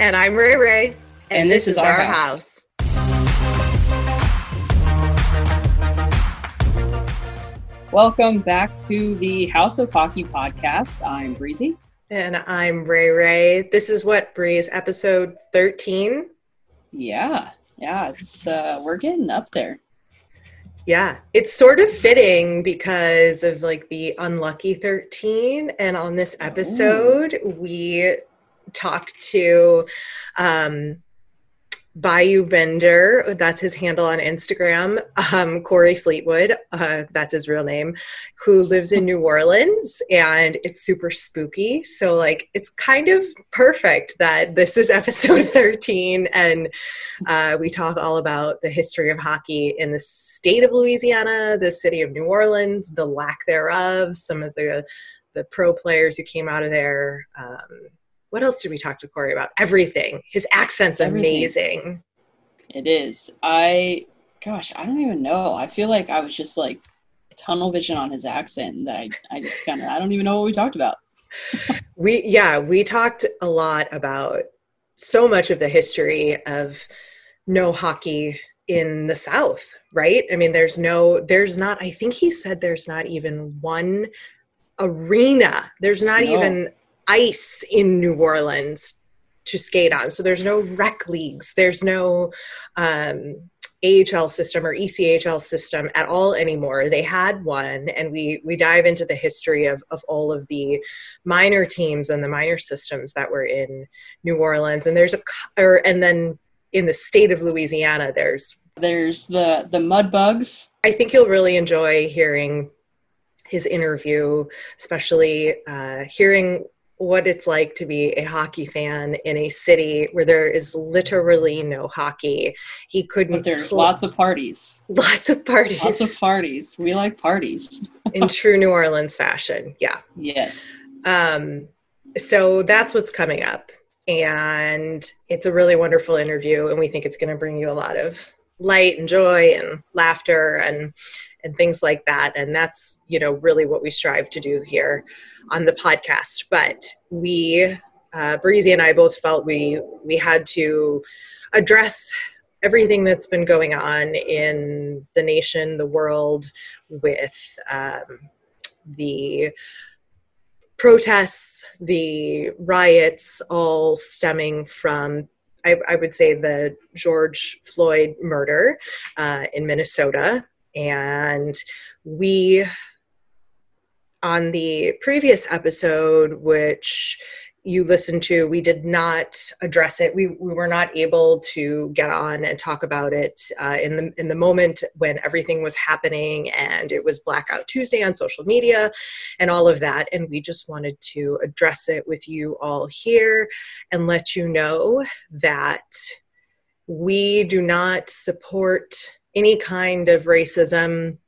And I'm Ray Ray. And, and this, this, is, our, our house. house. Welcome back to the House of Hockey podcast. I'm Breezy. And I'm Ray Ray. This is what, Breeze, episode 13? Yeah, yeah, it's uh we're getting up there. Yeah, it's sort of fitting because of like the unlucky 13 and on this episode Ooh. we talked to um, Bayou Bender, that's his handle on Instagram. Um, Corey Fleetwood, uh, that's his real name, who lives in New Orleans, and it's super spooky. So, like, it's kind of perfect that this is episode 13, and uh, we talk all about the history of hockey in the state of Louisiana, the city of New Orleans, the lack thereof, some of the the pro players who came out of there. Um, what else did we talk to Corey about? Everything. His accent's Everything. amazing. It is. I, gosh, I don't even know. I feel like I was just like tunnel vision on his accent that I, I just kind of, I don't even know what we talked about. we, yeah, we talked a lot about so much of the history of no hockey in the South, right? I mean, there's no, there's not, I think he said there's not even one arena. There's not no. even ice in New Orleans to skate on. So there's no rec leagues, there's no um, AHL system or ECHL system at all anymore. They had one, and we we dive into the history of of all of the minor teams and the minor systems that were in New Orleans. And there's a or and then in the state of Louisiana, there's there's the the mud bugs. I think you'll really enjoy hearing his interview, especially uh, hearing what it's like to be a hockey fan in a city where there is literally no hockey. He couldn't. But there's pl- lots of parties. Lots of parties. Lots of parties. We like parties. in true New Orleans fashion. Yeah. Yes. Um, so that's what's coming up. And it's a really wonderful interview. And we think it's going to bring you a lot of light and joy and laughter and and things like that and that's you know really what we strive to do here on the podcast but we uh, breezy and i both felt we we had to address everything that's been going on in the nation the world with um, the protests the riots all stemming from I, I, would say the George Floyd murder uh, in Minnesota. And we, on the previous episode, which you listened to, we did not address it. We, we were not able to get on and talk about it uh, in the in the moment when everything was happening and it was Blackout Tuesday on social media and all of that. And we just wanted to address it with you all here and let you know that we do not support any kind of racism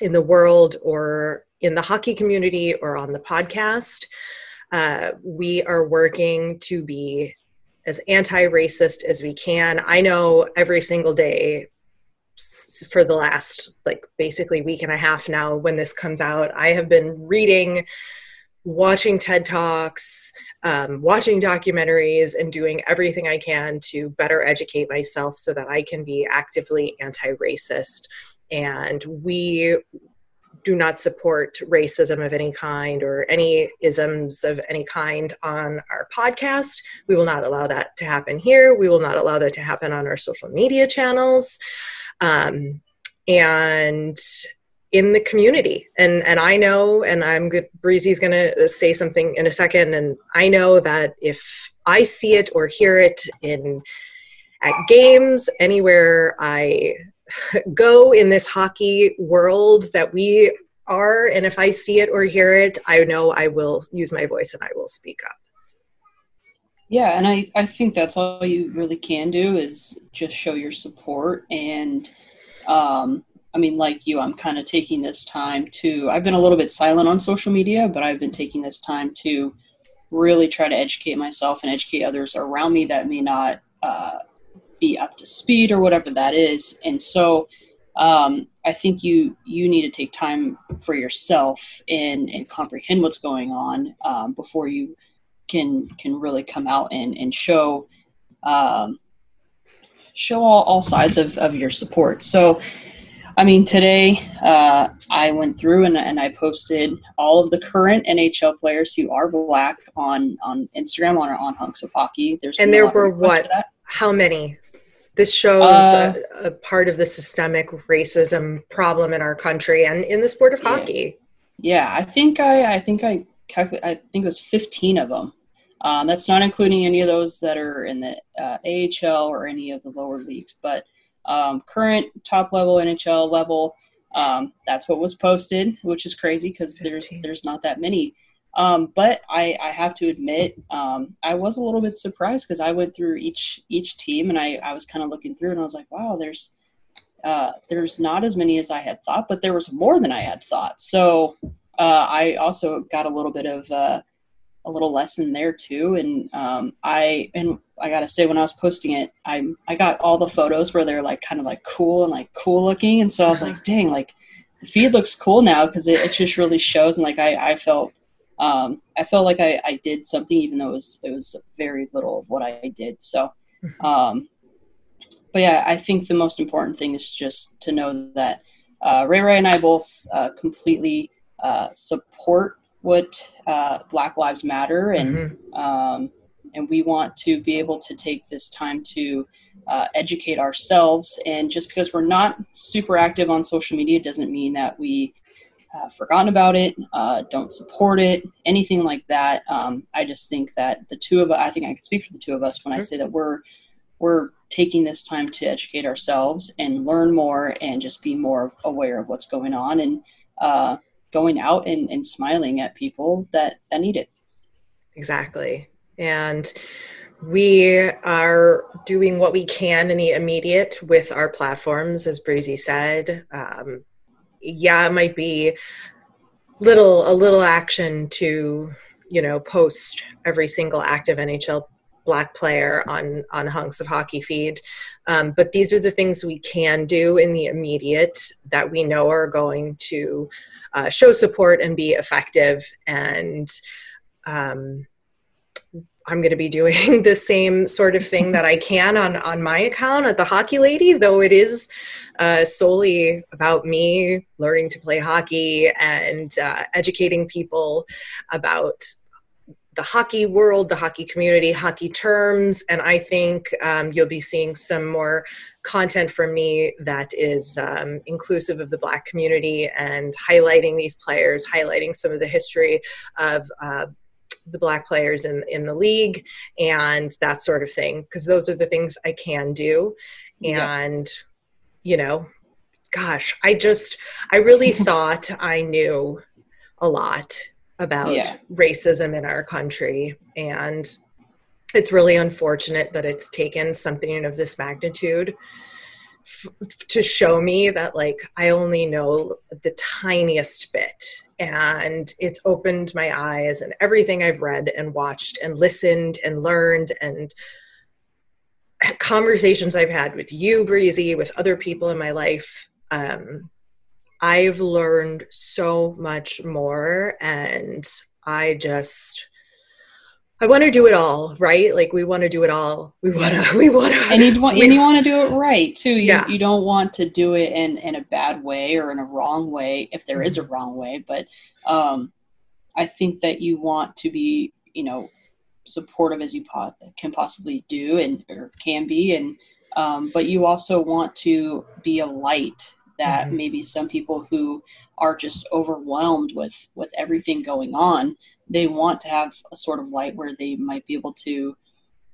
in the world or in the hockey community or on the podcast. Uh, we are working to be as anti racist as we can. I know every single day for the last, like, basically week and a half now when this comes out, I have been reading watching TED Talks, um, watching documentaries, and doing everything I can to better educate myself so that I can be actively anti racist. And we do not support racism of any kind or any isms of any kind on our podcast. We will not allow that to happen here. We will not allow that to happen on our social media channels. Um, and in the community and and i know and i'm good breezy's going to say something in a second and i know that if i see it or hear it in at games anywhere i go in this hockey world that we are and if i see it or hear it i know i will use my voice and i will speak up Yeah, and I, I think that's all you really can do is just show your support. And um, I mean, like you, I'm kind of taking this time to, I've been a little bit silent on social media, but I've been taking this time to really try to educate myself and educate others around me that may not uh, be up to speed or whatever that is. And so um, I think you you need to take time for yourself and and comprehend what's going on um, before you can can really come out and and show um, show all, all sides of, of your support. So, I mean, today uh, I went through and, and I posted all of the current NHL players who are black on on Instagram on on Hunks of Hockey. There's and there were what? How many? This shows uh, a, a, part of the systemic racism problem in our country and in the sport of yeah. hockey. Yeah, I think I I think I calculate I think it was 15 of them. Um, that's not including any of those that are in the uh, AHL or any of the lower leagues, but um, current top level NHL level. Um, that's what was posted, which is crazy because there's there's not that many. Um, but I, I have to admit, um, I was a little bit surprised because I went through each each team and I, I was kind of looking through and I was like, wow, there's uh, there's not as many as I had thought, but there was more than I had thought. So uh, I also got a little bit of uh, a little lesson there too. And um, I and I gotta say, when I was posting it, I I got all the photos where they're like kind of like cool and like cool looking, and so I was like, dang, like the feed looks cool now because it, it just really shows. And like I I felt um, I felt like I, I did something even though it was it was very little of what I did. So. Mm-hmm. Um, but yeah, I think the most important thing is just to know that uh, Ray Ray and I both uh, completely uh, support what uh, Black Lives Matter, and mm-hmm. um, and we want to be able to take this time to uh, educate ourselves. And just because we're not super active on social media doesn't mean that we have forgotten about it, uh, don't support it, anything like that. Um, I just think that the two of us, I think I can speak for the two of us when I say that we're we're taking this time to educate ourselves and learn more and just be more aware of what's going on and uh, going out and, and smiling at people that, that need it. Exactly. And we are doing what we can in the immediate with our platforms, as Breezy said. Um, yeah, it might be little a little action to you know post every single active NHL black player on on hunks of hockey feed um, but these are the things we can do in the immediate that we know are going to uh, show support and be effective. And um, i'm going to be doing the same sort of thing that i can on on my account at the hockey lady though it is uh, solely about me learning to play hockey and uh, educating people about the hockey world, the hockey community, hockey terms, and I think um, you'll be seeing some more content from me that is um, inclusive of the Black community and highlighting these players, highlighting some of the history of uh, the Black players in in the league and that sort of thing, because those are the things I can do, and yeah. you know, gosh, I just I really thought I knew a lot about yeah. racism in our country and it's really unfortunate that it's taken something of this magnitude f- to show me that like i only know the tiniest bit and it's opened my eyes and everything i've read and watched and listened and learned and conversations i've had with you breezy with other people in my life um, I've learned so much more and I just I want to do it all, right? Like we want to do it all. We want to, we want to, and you want, and you want to do it right too. You, yeah. you don't want to do it in in a bad way or in a wrong way, if there is a mm-hmm. wrong way. But um, I think that you want to be, you know, supportive as you po- can possibly do and or can be, and um, but you also want to be a light that mm-hmm. maybe some people who are just overwhelmed with with everything going on they want to have a sort of light where they might be able to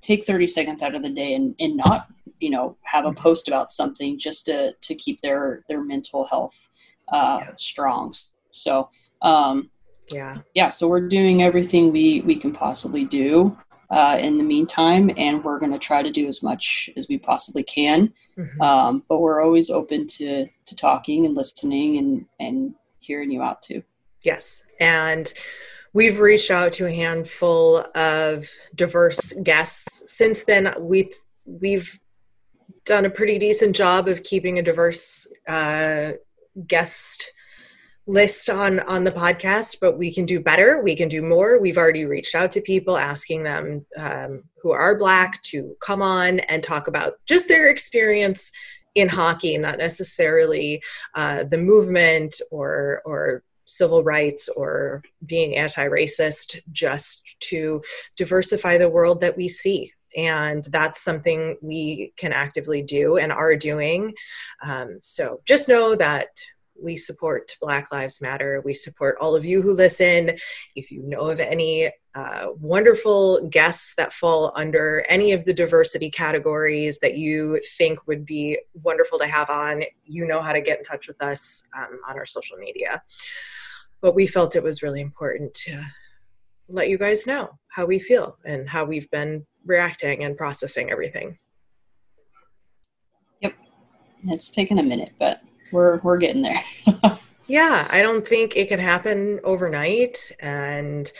take 30 seconds out of the day and, and not you know have a mm-hmm. post about something just to to keep their their mental health uh, yeah. strong so um, yeah yeah so we're doing everything we we can possibly do uh, in the meantime, and we're going to try to do as much as we possibly can. Mm-hmm. Um, but we're always open to to talking and listening and and hearing you out too. Yes, and we've reached out to a handful of diverse guests since then. We've we've done a pretty decent job of keeping a diverse uh, guest list on on the podcast but we can do better we can do more. We've already reached out to people asking them um, who are black to come on and talk about just their experience in hockey not necessarily uh, the movement or or civil rights or being anti-racist just to diversify the world that we see. And that's something we can actively do and are doing. Um, so just know that we support Black Lives Matter. We support all of you who listen. If you know of any uh, wonderful guests that fall under any of the diversity categories that you think would be wonderful to have on, you know how to get in touch with us um, on our social media. But we felt it was really important to let you guys know how we feel and how we've been reacting and processing everything. Yep. It's taken a minute, but we're we're getting there. yeah, I don't think it can happen overnight and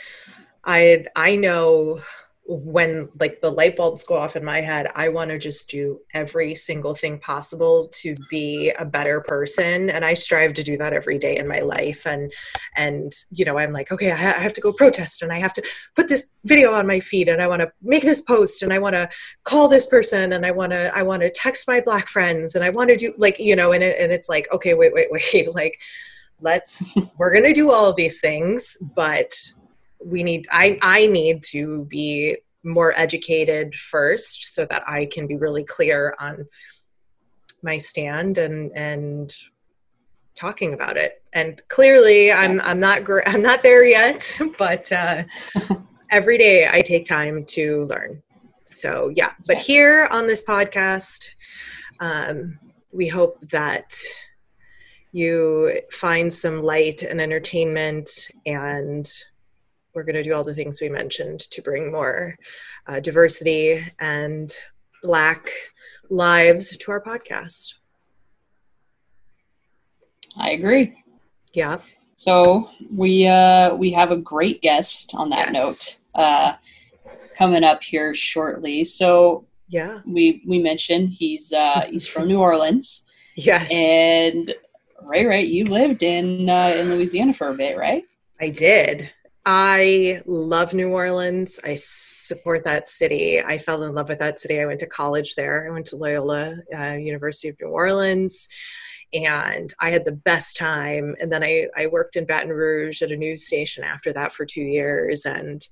I I know when like the light bulbs go off in my head i want to just do every single thing possible to be a better person. And i strive to do that every day in my life. And and you know i'm like okay i, have to go protest and i have to put this video on my feed and i want to make this post and i want to call this person and i want to i want to text my black friends and i want to do like you know and, it, and it's like okay wait wait wait like let's we're going to do all of these things but we need i i need to be more educated first so that i can be really clear on my stand and and talking about it. And clearly i'm i'm not gr- i'm not there yet but uh every day i take time to learn. So yeah. But here on this podcast um we hope that you find some light and entertainment and we're going to do all the things we mentioned to bring more uh, diversity and Black lives to our podcast. I agree. Yeah. So we uh, we have a great guest on that yes. note uh, coming up here shortly. So yeah, we we mentioned he's uh, he's from New Orleans. Yes, and right, right. You lived in uh, in Louisiana for a bit, right? I did. I love New Orleans. I support that city. I fell in love with that city. I went to college there. I went to Loyola uh, University of New Orleans and I had the best time. And then I, I worked in Baton Rouge at a news station after that for two years. And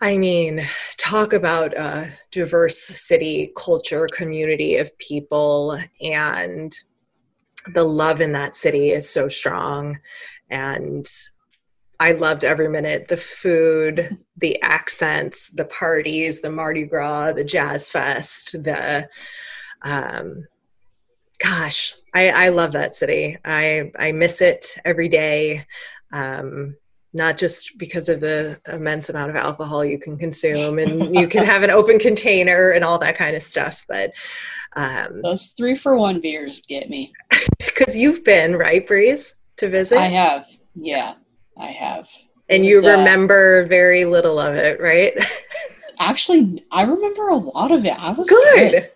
I mean, talk about a diverse city, culture, community of people. And the love in that city is so strong. And I loved every minute the food, the accents, the parties, the Mardi Gras, the Jazz Fest, the um, gosh, I, I love that city. I I miss it every day. Um, not just because of the immense amount of alcohol you can consume and you can have an open container and all that kind of stuff, but um, those three for one beers get me. Because you've been right, Breeze, to visit. I have. Yeah, I have. And you uh, remember uh, very little of it, right? actually, I remember a lot of it. I was good. good.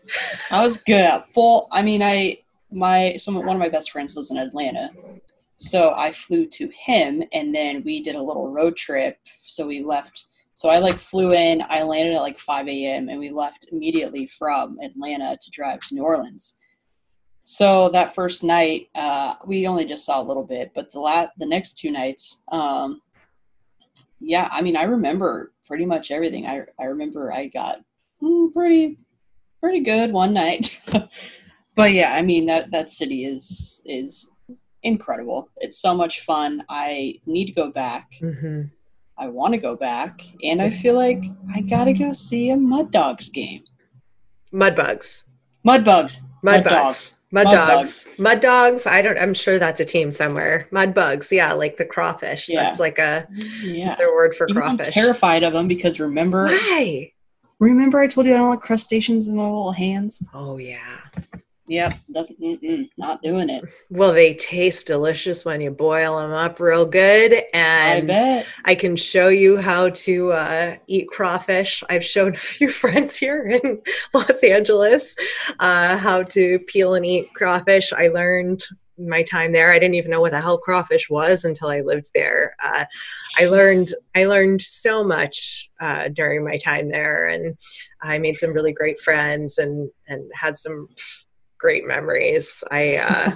I was good. Well, I mean, I my some one of my best friends lives in Atlanta, so I flew to him, and then we did a little road trip. So we left. So I like flew in. I landed at like 5 a.m. and we left immediately from Atlanta to drive to New Orleans. So that first night, uh, we only just saw a little bit, but the last, the next two nights, um, yeah, I mean, I remember pretty much everything. I I remember I got mm, pretty pretty good one night, but yeah, I mean that that city is is incredible. It's so much fun. I need to go back. Mm-hmm. I want to go back, and I feel like I gotta go see a Mud Dogs game. Mud Bugs. Mud Bugs. Mud, Mud Bugs. Dogs. Mud, Mud dogs. Mud dogs. I don't I'm sure that's a team somewhere. Mud bugs. Yeah, like the crawfish. Yeah. That's like a Yeah. their word for Even I'm crawfish. terrified of them because remember, Why? remember I told you I don't like crustaceans in my little hands. Oh yeah. Yep, doesn't mm-mm, not doing it. Well, they taste delicious when you boil them up real good. I And bet. I can show you how to uh, eat crawfish. I've shown a few friends here in Los Angeles uh, how to peel and eat crawfish. I learned my time there. I didn't even know what the hell crawfish was until I lived there. Uh, I learned I learned so much uh, during my time there, and I made some really great friends and and had some great memories. I uh,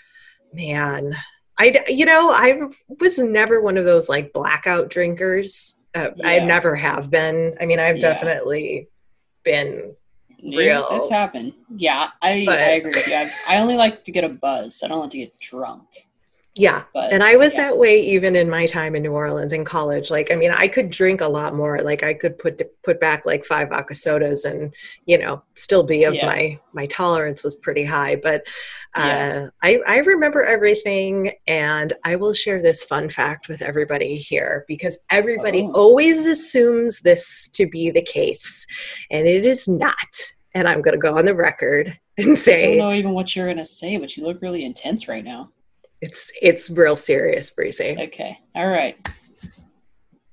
man, I you know I was never one of those like blackout drinkers. Uh, I never have been. I mean, I've Yeah. definitely been. Yeah, Real. That's happened. Yeah, I But- I agree with you. I, I only like to get a buzz. I don't like to get drunk. Yeah, But and I was yeah. that way even in my time in New Orleans in college. Like, I mean, I could drink a lot more. Like, I could put put back like five vodka sodas, and you know, still be of Yeah. my my tolerance was pretty high. But uh, Yeah. I I remember everything, and I will share this fun fact with everybody here because everybody Oh. always assumes this to be the case, and it is not. And I'm going to go on the record and say I don't know even what you're gonna say, but you look really intense right now. It's it's real serious, Breezy. Okay, all right.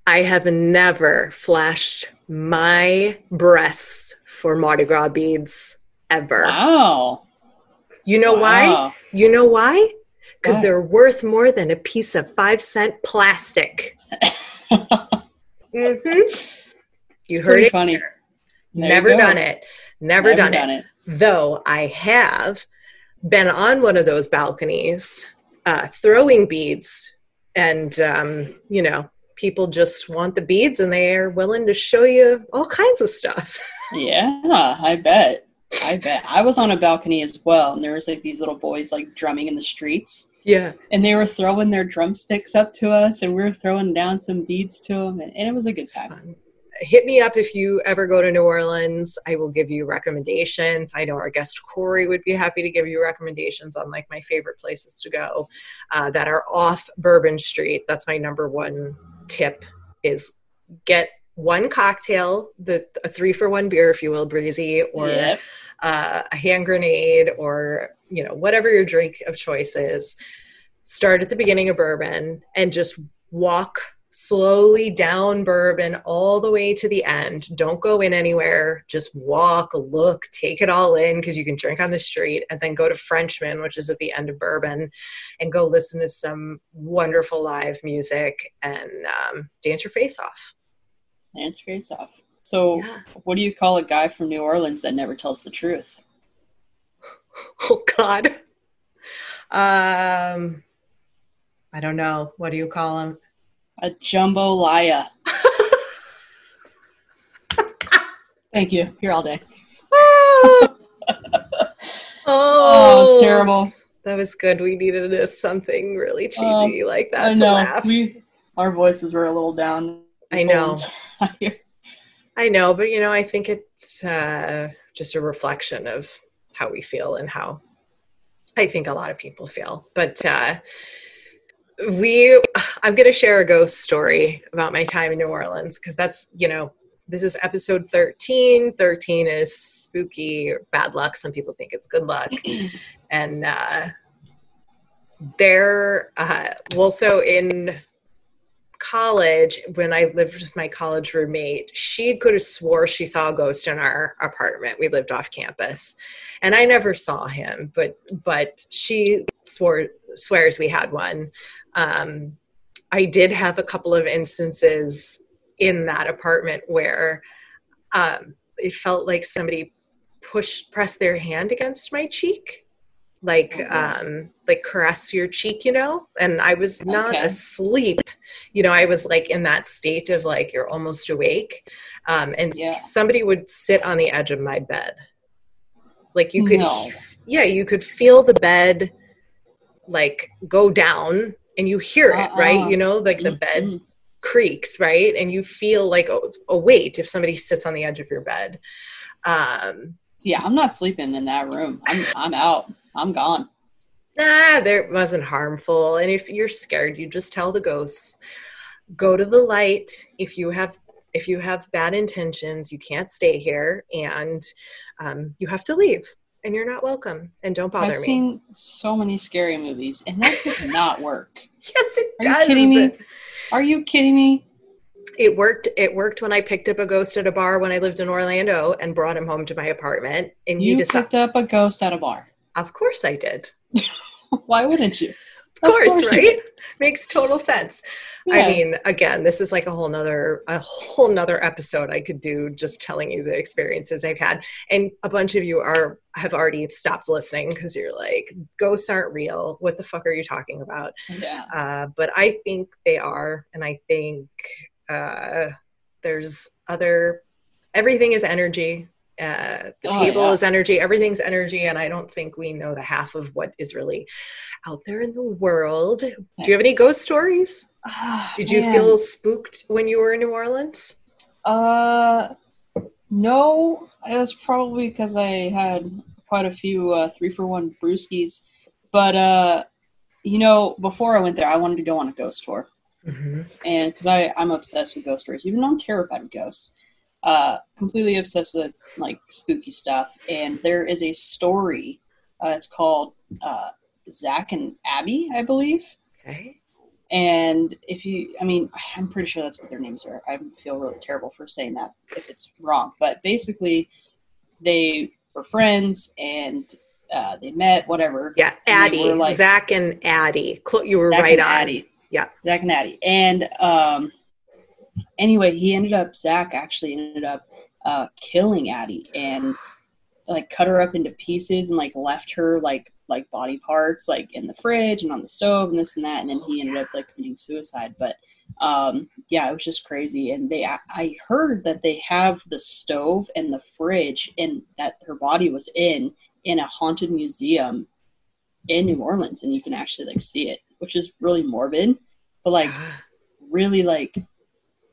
I have never flashed my breasts for Mardi Gras beads ever. Wow. You know why? You know why? Because they're worth more than a piece of five cent plastic. mm-hmm. You heard it. funny. here. There you Never done it. Never, done, it. Though I have been on one of those balconies uh, throwing beads, and um, you know, people just want the beads and they are willing to show you all kinds of stuff. Yeah, I bet. I bet. I was on a balcony as well, and there was like these little boys like drumming in the streets, yeah. and they were throwing their drumsticks up to us, and we were throwing down some beads to them, and, and it was a good time. Hit me up if you ever go to New Orleans. I will give you recommendations. I know our guest Corey would be happy to give you recommendations on like my favorite places to go uh, that are off Bourbon Street. That's my number one tip: is get one cocktail, the a three for one beer, if you will, breezy, or Yep. uh, a hand grenade or you know whatever your drink of choice is start at the beginning of bourbon and just walk slowly down bourbon all the way to the end don't go in anywhere just walk look take it all in because you can drink on the street and then go to Frenchmen which is at the end of bourbon and go listen to some wonderful live music and um, dance your face off Dance face off. So, Yeah. what do you call a guy from New Orleans that never tells the truth? Oh God. Um, I don't know. What do you call him? A jambalaya. Thank you. Here all day. oh, Oh, was terrible. That was good. We needed a, something really Oh, cheesy like that I to know. laugh. We our voices were a little down. I know. I know, but you know, I think it's uh, just a reflection of how we feel and how I think a lot of people feel. But uh, we, I'm going to share a ghost story about my time in New Orleans because that's, you know, this is episode 13. 13 is spooky or bad luck. Some people think it's good luck. and uh, there, uh, well, so in college when i lived with my college roommate she could have swore she saw a ghost in our apartment we lived off campus and i never saw him but but she swore swears we had one um, i did have a couple of instances in that apartment where um, it felt like somebody pushed pressed their hand against my cheek like Okay. um like caress your cheek you know and i was not Okay. asleep you know i was like in that state of like you're almost awake um and Yeah. somebody would sit on the edge of my bed like you could No. yeah you could feel the bed like go down and you hear it right Uh-uh. you know like the bed Mm-mm. creaks, right? And you feel like a, a weight if somebody sits on the edge of your bed. Um, Yeah, I'm not sleeping in that room. I'm I'm out. I'm gone. Nah, there wasn't harmful. And if you're scared, you just tell the ghosts, go to the light. If you have if you have bad intentions, you can't stay here, and um, you have to leave. And you're not welcome. And don't bother me. I've seen so many scary movies, and that does not work. yes, it Are does. you kidding me? Are you kidding me? It worked. It worked when I picked up a ghost at a bar when I lived in Orlando and brought him home to my apartment. And he You decided, picked up a ghost at a bar. of course, I did. Why wouldn't you? Of course, course right? Makes total sense. I mean, again, this is like a whole nother a whole nother episode I could do just telling you the experiences I've had. And a bunch of you are have already stopped listening because you're like, ghosts aren't real. What the fuck are you talking about? yeah. Uh, but I think they are, and I think uh, there's other. Everything is energy. Uh, the Oh, table yeah. is energy. Everything's energy, and I don't think we know the half of what is really out there in the world. Do you have any ghost stories? Did you Man. feel spooked when you were in New Orleans? Uh, no. It was probably because I had quite a few uh, three for one brewskis. But uh, you know, before I went there, I wanted to go on a ghost tour, Mm-hmm. and because I I'm obsessed with ghost stories, even though I'm terrified of ghosts. Uh, completely obsessed with like spooky stuff. And there is a story. Uh, it's called uh, Zach and Abby, I believe. Okay. And if you, I mean, I'm pretty sure that's what their names are. I feel really terrible for saying that if it's wrong. But basically, they were friends and uh, they met, whatever. Yeah, Addie, like- Zach and Addie. You were Zach right on. Addie. Yeah. Zach and Addie. And um, anyway, he ended up, Zach actually ended up uh, killing Addie and like cut her up into pieces and like left her like like body parts like in the fridge and on the stove and this and that and then he ended up like committing suicide. But um yeah it was just crazy. And they I, I heard that they have the stove and the fridge and that her body was in in a haunted museum in New Orleans and you can actually like see it which is really morbid but like really like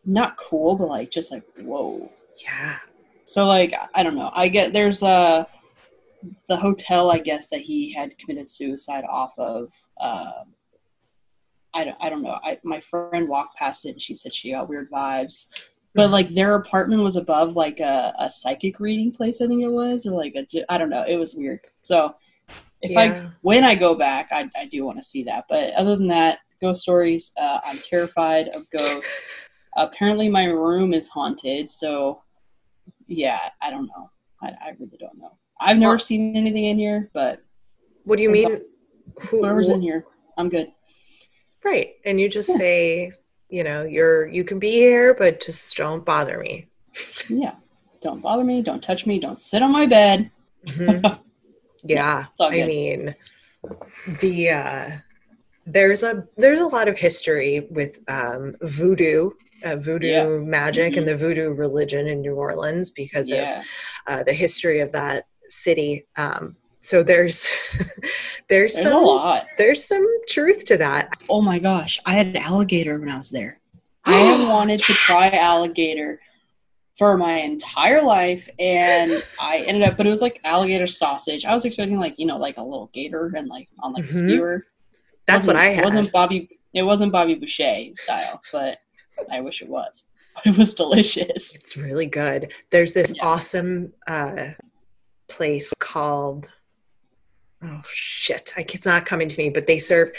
not cool but like just like whoa yeah. so like I don't know. I get there's a the hotel I guess that he had committed suicide off of. Um, I don't I don't know. I my friend walked past it and she said she got weird vibes. But like their apartment was above like a, a psychic reading place, I think it was, or like a I don't know. It was weird. So if I when I go back, I, I do want to see that. But other than that, ghost stories. Uh, I'm terrified of ghosts. Apparently, my room is haunted. So, yeah, I don't know. I, I really don't know. I've never Well- seen anything in here, but What do you mean? Who, whoever's in here, I'm good. Right. And you just Yeah. say, you know, you're you can be here, but just don't bother me. Yeah, don't bother me. Don't touch me. Don't sit on my bed. Mhm. yeah. All I mean the uh there's a there's a lot of history with um voodoo uh, voodoo Yeah. magic and Mhm. the voodoo religion in New Orleans because of uh, the history of that city. Um, so there's there's, there's a lot. there's some truth to that. Oh my gosh, I had an alligator when I was there. I have wanted to try alligator for my entire life, and I ended up, but it was like alligator sausage. I was expecting like you know like a little gator and like on like Mhm. a skewer. That's what Wasn't- I had. It wasn't Bobby. It wasn't Bobby Boucher style, but I wish it was. It was delicious. It's really good. There's this Yeah. awesome uh, place called oh shit, I, it's not coming to me, but they serve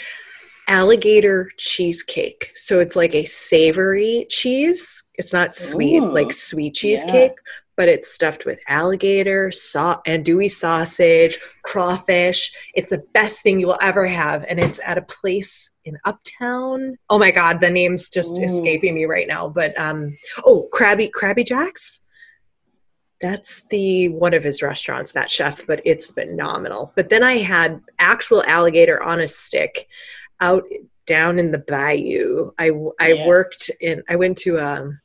alligator cheesecake. So it's like a savory cheese. It's not sweet Ooh. like sweet Yeah. But it's stuffed with alligator, saw andouille sausage, crawfish. It's the best thing you will ever have, and it's at a place in Uptown. Oh my god, the name's just Ooh. escaping me right now. But um, oh, Crabby Crabby Jacks. That's the one of his restaurants, that chef, but it's phenomenal. But then I had actual alligator on a stick out down in the bayou. I I Yeah. worked in. I went to um,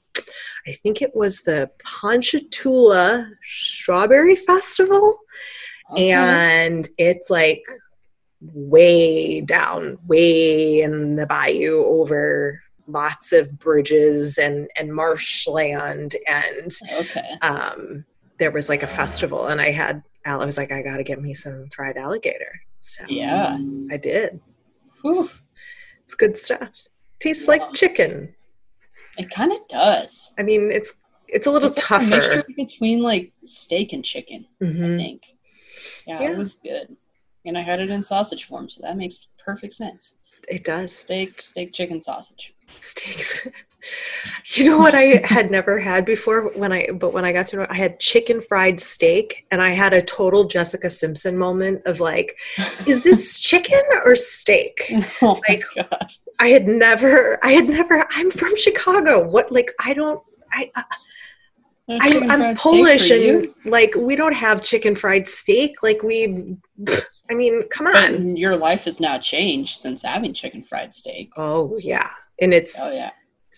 I think it was the Ponchatoula Strawberry Festival, Okay. and it's like way down, way in the bayou over lots of bridges and and marshland and okay. um there was like a festival and I had Al I was like, I gotta get me some fried alligator. So Yeah. I did. Whew. It's good stuff. Tastes like chicken. It kind of does. I mean, it's it's a little It's like a mixture between like steak and chicken, I Mhm. think. Yeah, Yeah. it was good. And I had it in sausage form, so that makes perfect sense. It does. Steak, steak, chicken, sausage. steaks. You know what I had never had before when I but when I got to know I had chicken fried steak and I had a total Jessica Simpson moment of like, is this chicken or steak? oh Like, god. I had never I had never I'm from Chicago. What like I don't I, uh, I, I'm Polish and like we don't have chicken fried steak. Like we, I mean, come on. your life has now changed since having chicken fried steak. Oh yeah, and it's Oh yeah.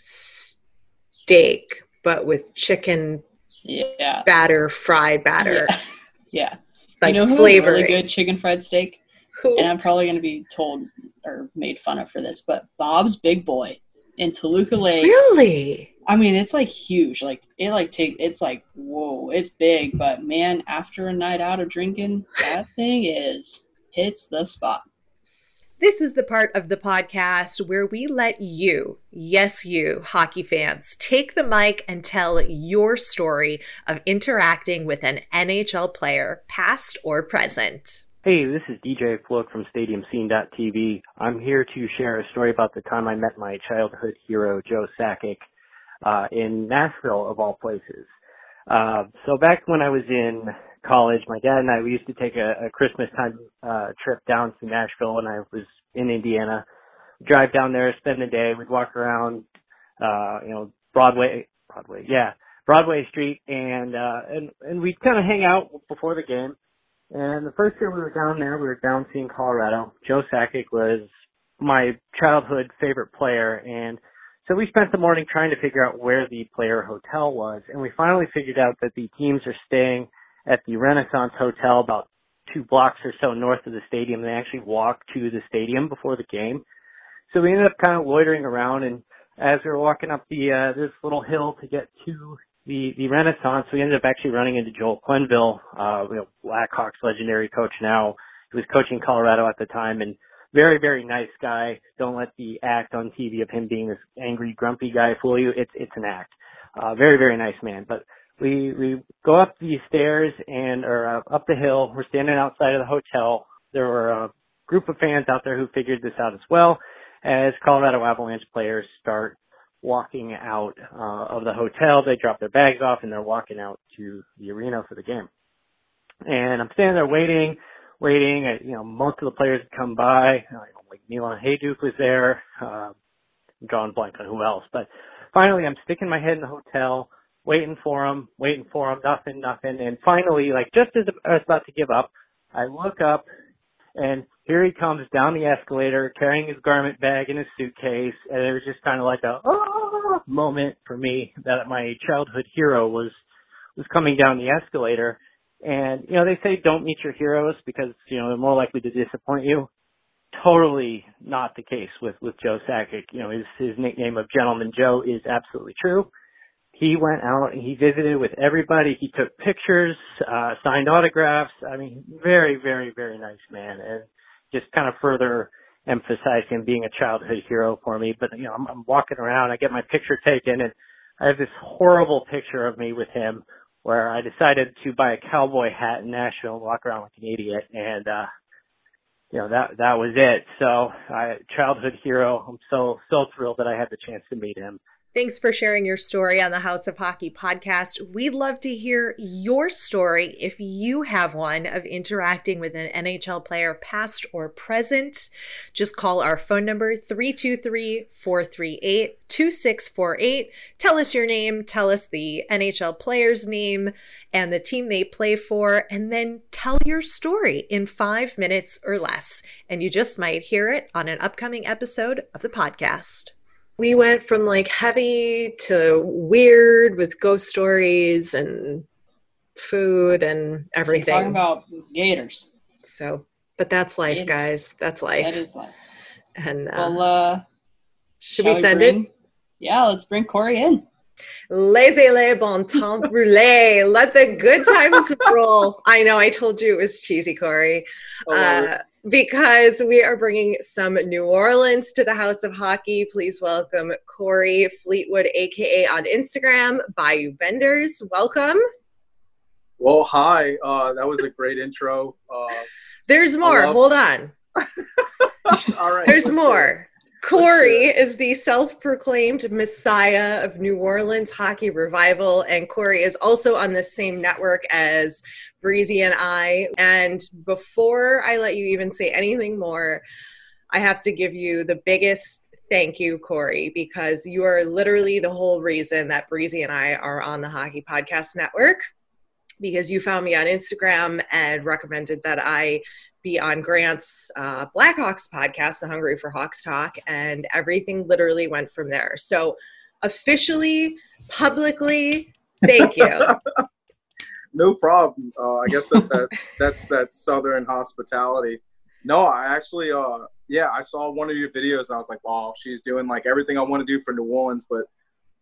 Steak, but with chicken Yeah. batter, fried batter, Yeah. yeah. like you know who flavoring. really good chicken fried steak? Who- And I'm probably going to be told or made fun of for this, but Bob's Big Boy in Toluca Lake. really? I mean, it's like huge. Like it like take it's like whoa, it's big. But man, after a night out of drinking, that thing is hits the spot. This is the part of the podcast where we let you, yes, you, hockey fans, take the mic and tell your story of interacting with an NHL player, past or present. Hey, this is DJ Flook from StadiumScene.tv. I'm here to share a story about the time I met my childhood hero, Joe Sakic, uh, in Nashville, of all places. Uh, so back when I was in college, my dad and I, we used to take a, a Christmas time, uh, trip down to Nashville when I was in Indiana. Drive down there, spend the day, we'd walk around, uh, you know, Broadway, Broadway, yeah, Broadway Street, and, uh, and, and we'd kind of hang out before the game. And the first year we were down there, we were down seeing Colorado. Joe Sakic was my childhood favorite player, and so we spent the morning trying to figure out where the player hotel was, and we finally figured out that the teams are staying at the Renaissance Hotel about two blocks or so north of the stadium. They actually walk to the stadium before the game. So we ended up kind of loitering around, and as we were walking up the uh, this little hill to get to the the Renaissance, we ended up actually running into Joel Quenneville, uh, you know, Blackhawks legendary coach now. He was coaching Colorado at the time, and very very nice guy. Don't let the act on TV of him being this angry grumpy guy fool you. It's it's an act. Uh, very very nice man. But we we go up the stairs and or uh, up the hill. We're standing outside of the hotel. There were a group of fans out there who figured this out as well as Colorado Avalanche players start walking out uh, of the hotel. They drop their bags off and they're walking out to the arena for the game. And I'm standing there waiting, waiting. I, you know, most of the players come by. Like Milan Hejduk was there. Uh, I'm drawing blank on who else, but finally I'm sticking my head in the hotel, waiting for him, waiting for him, nothing, nothing. And finally, like just as I was about to give up, I look up and here he comes down the escalator carrying his garment bag and his suitcase. And it was just kind of like a oh, moment for me that my childhood hero was, was coming down the escalator. And, you know, they say don't meet your heroes because, you know, they're more likely to disappoint you. Totally not the case with, with Joe Sakic. You know, his, his nickname of Gentleman Joe is absolutely true he went out and he visited with everybody. He took pictures, uh, signed autographs. I mean, very, very, very nice man and just kind of further emphasized him being a childhood hero for me. But, you know, I'm, I'm walking around, I get my picture taken and I have this horrible picture of me with him where I decided to buy a cowboy hat in Nashville and walk around like an idiot. And, uh, you know, that, that was it. So I, childhood hero. I'm so, so thrilled that I had the chance to meet him. Thanks for sharing your story on the House of Hockey podcast. We'd love to hear your story if you have one of interacting with an NHL player, past or present. Just call our phone number 323 438 2648. Tell us your name, tell us the NHL player's name and the team they play for, and then tell your story in five minutes or less. And you just might hear it on an upcoming episode of the podcast we went from like heavy to weird with ghost stories and food and everything. So talking about gators. So, but that's life, Gators. guys. That's life. That is life. and uh, Well, uh, should we send bring- it? Yeah, let's bring Corey in. Laissez-les bon temps brûler. Let the good times roll. I know. I told you it was cheesy, Corey. Uh, because we are bringing some New Orleans to the House of Hockey. Please welcome Corey Fleetwood, aka on Instagram, Bayou Benders. Welcome. Well, hi. Uh, that was a great intro. Uh, There's more. Love- Hold on. All right. There's more. Corey is the self proclaimed messiah of New Orleans hockey revival. And Corey is also on the same network as Breezy and I. And before I let you even say anything more, I have to give you the biggest thank you, Corey, because you are literally the whole reason that Breezy and I are on the Hockey Podcast Network. Because you found me on Instagram and recommended that I be on Grant's uh, Blackhawks podcast, The Hungry for Hawks Talk, and everything literally went from there. So, officially, publicly, thank you. no problem. Uh, I guess that, that that's that Southern hospitality. No, I actually, uh, yeah, I saw one of your videos and I was like, wow, she's doing like everything I want to do for New Orleans, but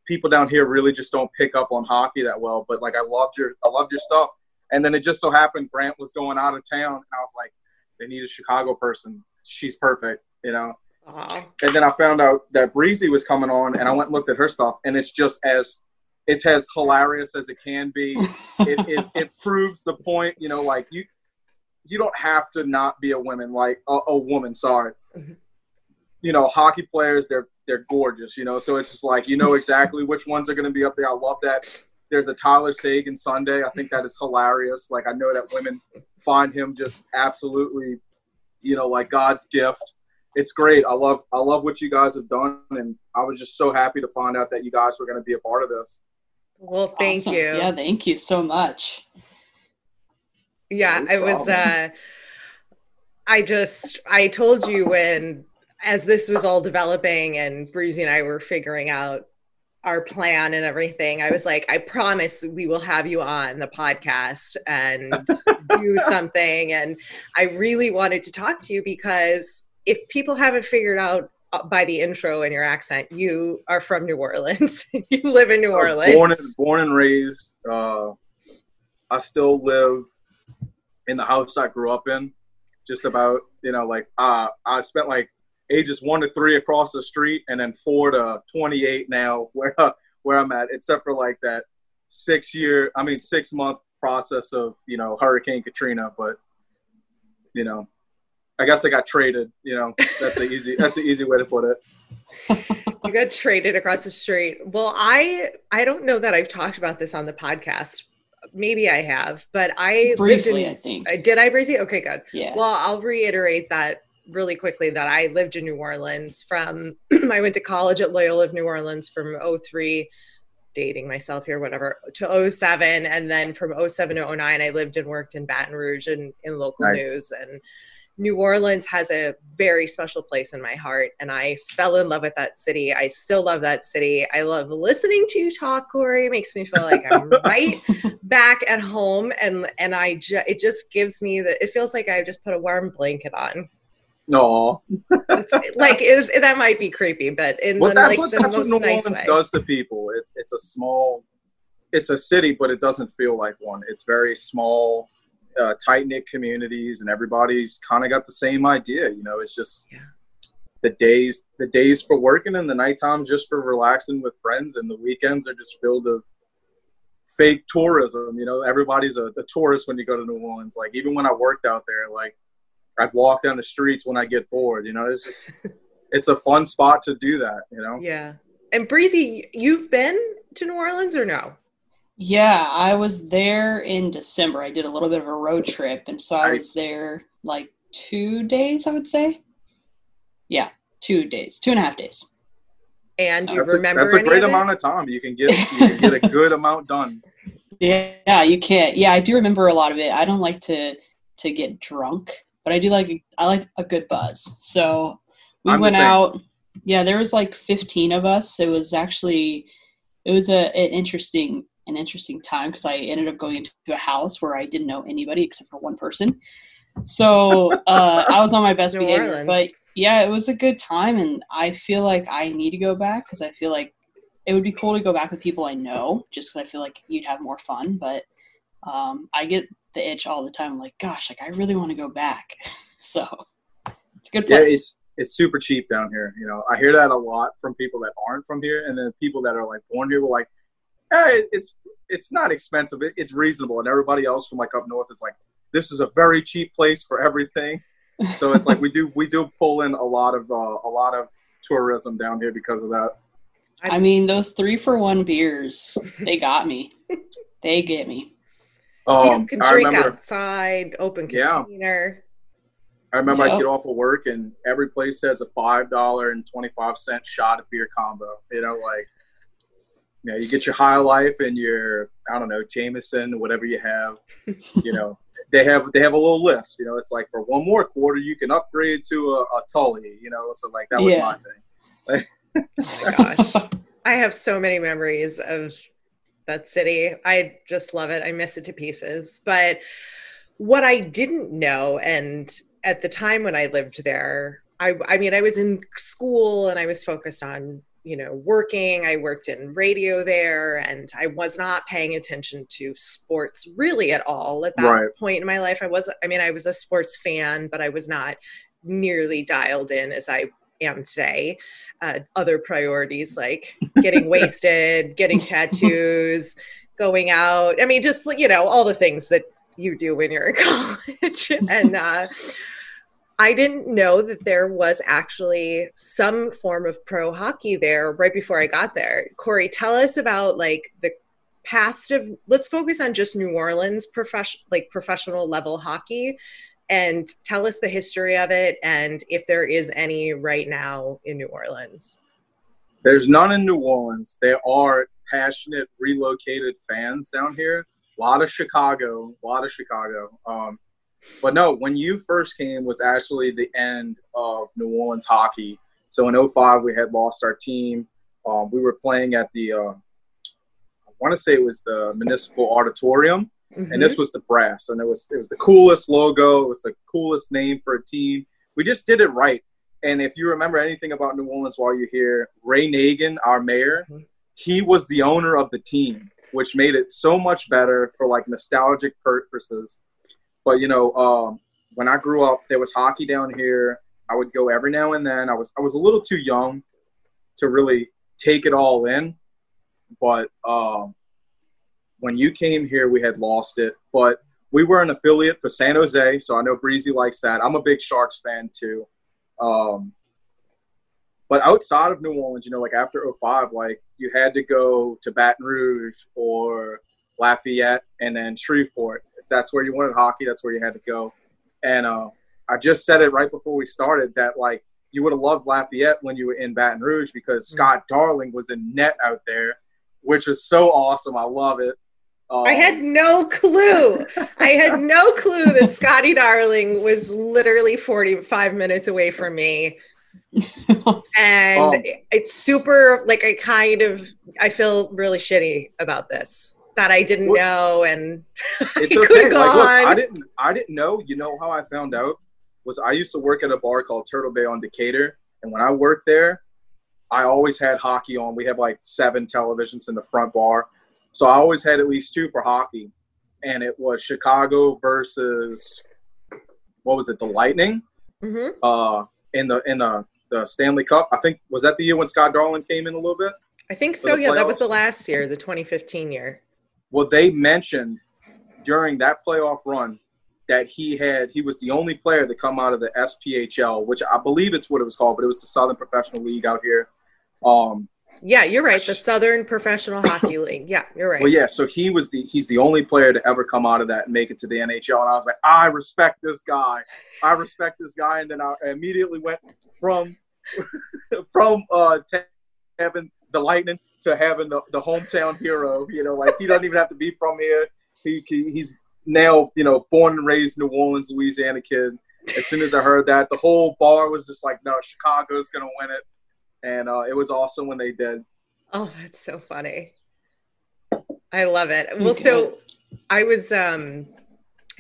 people down here really just don't pick up on hockey that well. But like, I loved your, I loved your stuff. And then it just so happened Grant was going out of town, and I was like, they need a Chicago person. She's perfect, you know. Uh-huh. And then I found out that Breezy was coming on, and I went and looked at her stuff, and it's just as it's as hilarious as it can be. it is. It proves the point, you know. Like you, you don't have to not be a woman, like a, a woman. Sorry. Mm-hmm. You know, hockey players, they're they're gorgeous, you know. So it's just like you know exactly which ones are going to be up there. I love that there's a Tyler Seguin Sunday. I think that is hilarious. Like I know that women find him just absolutely, you know, like God's gift. It's great. I love I love what you guys have done, and I was just so happy to find out that you guys were going to be a part of this. Well, thank awesome. you. Yeah, thank you so much. Yeah, no I was. uh I just I told you when as this was all developing and Breezy and I were figuring out our plan and everything, I was like, I promise we will have you on the podcast and do something. And I really wanted to talk to you because if people haven't figured out by the intro and your accent, you are from New Orleans. you live in New Orleans. Born and, born and raised. Uh, I still live in the house I grew up in. Just about, you know, like uh, I spent like ages one to three across the street, and then four to 28 now where where I'm at, except for like that six year, I mean six month process of you know Hurricane Katrina. But you know, I guess I got traded. You know, that's an easy that's an easy way to put it. you got traded across the street. Well, I I don't know that I've talked about this on the podcast. Maybe I have, but I briefly. In, I think uh, did I, briefly? Okay, good. Yeah. Well, I'll reiterate that really quickly that I lived in New Orleans from I went to college at Loyola of New Orleans from 03 dating myself here whatever to 07 and then from 07 to 09 I lived and worked in Baton Rouge and in local nice. news and New Orleans has a very special place in my heart and I fell in love with that city. I still love that city. I love listening to you talk, Corey. It makes me feel like I'm right back at home and and I ju- it just gives me that it feels like I've just put a warm blanket on. No, like it, that might be creepy, but in well, the, that's like what, the that's most what New nice Orleans way. does to people. It's it's a small, it's a city, but it doesn't feel like one. It's very small, uh, tight knit communities, and everybody's kind of got the same idea. You know, it's just yeah. the days the days for working and the night times just for relaxing with friends, and the weekends are just filled of fake tourism. You know, everybody's a, a tourist when you go to New Orleans. Like even when I worked out there, like I'd walk down the streets when I get bored. You know, it's just it's a fun spot to do that. You know. Yeah. And Breezy, you've been to New Orleans or no? Yeah, I was there in December. I did a little bit of a road trip, and so I nice. was there like two days, I would say. Yeah, two days, two and a half days. And do you that's remember? A, that's a great amount of time. You can get you can get a good amount done. Yeah, you can't. Yeah, I do remember a lot of it. I don't like to to get drunk, but I do like I like a good buzz. So we I'm went out. Yeah, there was like 15 of us. It was actually it was a an interesting an interesting time because I ended up going into a house where I didn't know anybody except for one person. So uh, I was on my best behavior, Orleans. but yeah, it was a good time, and I feel like I need to go back because I feel like it would be cool to go back with people I know, just because I feel like you'd have more fun. But um, I get the itch all the time. I'm like, gosh, like I really want to go back. so it's a good Yeah, place. it's it's super cheap down here. You know, I hear that a lot from people that aren't from here, and then people that are like born here were like, "Hey, it's it's not expensive. It, it's reasonable." And everybody else from like up north is like, "This is a very cheap place for everything." So it's like we do we do pull in a lot of uh, a lot of tourism down here because of that. I mean, those three for one beers, they got me. they get me. Um, you can drink remember outside, open Yeah. container. I remember Yep. I'd get off of work and every place has a five dollar and twenty five cent shot of beer combo. You know, like you know, you get your High Life and your I don't know Jameson, whatever you have. You know, they have they have a little list. You know, it's like for one more quarter you can upgrade to a, a Tully. You know, so like that was Yeah. my thing. Oh my gosh. I have so many memories of that city. I just love it. I miss it to pieces. But what I didn't know, and at the time when I lived there, I, I mean, I was in school and I was focused on, you know, working. I worked in radio there and I was not paying attention to sports really at all at that Right. point in my life. I was, I mean, I was a sports fan, but I was not nearly dialed in as I am today. Uh, other priorities like getting wasted, getting tattoos, going out. I mean, just you know, all the things that you do when you're in college. and uh, I didn't know that there was actually some form of pro hockey there right before I got there. Corey, tell us about like the past of let's focus on just New Orleans profession like professional level hockey and tell us the history of it and if there is any right now in New Orleans. There's none in New Orleans. There are passionate relocated fans down here. A lot of Chicago, a lot of Chicago. Um, but no, when you first came was actually the end of New Orleans hockey. So in 05, we had lost our team. Um, we were playing at the, uh, I want to say it was the Municipal Auditorium and this was the brass and it was it was the coolest logo it was the coolest name for a team we just did it right and if you remember anything about new orleans while you're here ray nagin our mayor Mhm. he was the owner of the team which made it so much better for like nostalgic purposes but you know um, when i grew up there was hockey down here i would go every now and then i was i was a little too young to really take it all in but um, when you came here, we had lost it, but we were an affiliate for San Jose, so I know Breezy likes that. I'm a big Sharks fan too. Um, but outside of New Orleans, you know, like after 05, like you had to go to Baton Rouge or Lafayette and then Shreveport. That's where you wanted hockey, that's where you had to go. And uh, I just said it right before we started that like you would have loved Lafayette when you were in Baton Rouge because Scott Darling was in net out there, which was so awesome. I love it. Um, I had no clue. I had no clue that Scotty Darling was literally 45 minutes away from me. And Um, it's super like I kind of I feel really shitty about this that I didn't What- know and it's okay. Like, look, I gone. didn't. I didn't know. You know how I found out was I used to work at a bar called Turtle Bay on Decatur, and when I worked there, I always had hockey on. We have like seven televisions in the front bar, so I always had at least two for hockey, and it was Chicago versus what was it? The Lightning. Mhm. Uh, in the in the the Stanley Cup. I think was that the year when Scott Darling came in a little bit. I think so. Yeah, that was the last year, the 2015 year. Well, they mentioned during that playoff run that he had he was the only player to come out of the SPHL, which I believe it's what it was called, but it was the Southern Professional League out here. Um, Yeah, you're right. The Southern Professional Hockey League. Yeah, you're right. well, yeah, so he was the he's the only player to ever come out of that and make it to the NHL, and I was like, I respect this guy, I respect this guy, and then I immediately went from from uh having the Lightning to having the, the hometown hero. You know, like he doesn't even have to be from here. He, he he's now you know born and raised New Orleans, Louisiana kid. As soon as I heard that, the whole bar was just like, no, Chicago's gonna win it, and uh, it was awesome when they did. Oh, that's so funny. I love it. Well, so I was um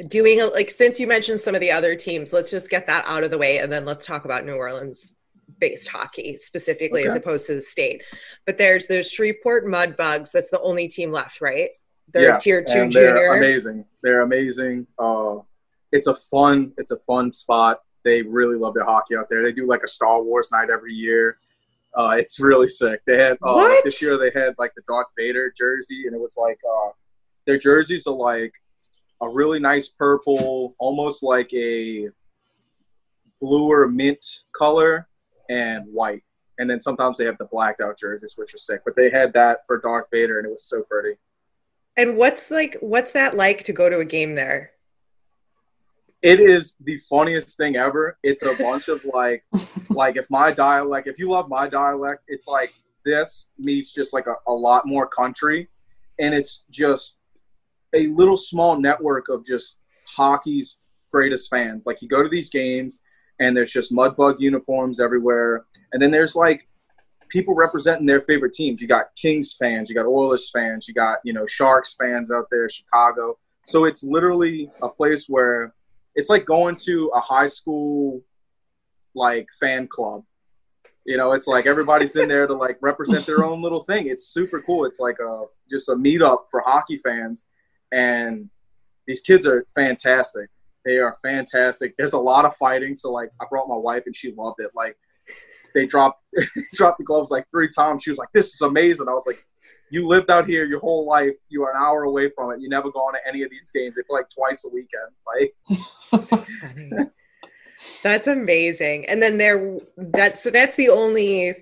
doing a, like since you mentioned some of the other teams, let's just get that out of the way and then let's talk about New Orleans based hockey specifically as opposed to the state. But there's the Shreveport Mudbugs. That's the only team left, right? They're Yes, tier two and they're junior. amazing. They're amazing. Uh, it's a fun, it's a fun spot. They really love their hockey out there. They do like a Star Wars night every year. Uh, it's really sick. They had uh, this year. They had like the Darth Vader jersey, and it was like uh, their jerseys are like a really nice purple, almost like a bluer mint color, and white. And then sometimes they have the blacked out jerseys, which are sick. But they had that for Darth Vader, and it was so pretty. And what's like what's that like to go to a game there? it is the funniest thing ever. It's a bunch of like, like if my dialect, if you love my dialect, it's like this meets just like a, a lot more country, and it's just a little small network of just hockey's greatest fans. Like you go to these games, and there's just mudbug uniforms everywhere, and then there's like people representing their favorite teams. You got Kings fans, you got Oilers fans, you got you know Sharks fans out there, Chicago. So it's literally a place where it's like going to a high school like fan club. You know, it's like everybody's in there to like represent their own little thing. It's super cool. It's like a just a meetup for hockey fans, and these kids are fantastic. They are fantastic. There's a lot of fighting, so like I brought my wife and she loved it. Like they dropped dropped the gloves like three times. She was like, "This is amazing." I was like, "You lived out here your whole life. You are an hour away from it. You never gone to any of these games. They play like twice a weekend. Like so. That's amazing. And then there that's so that's the only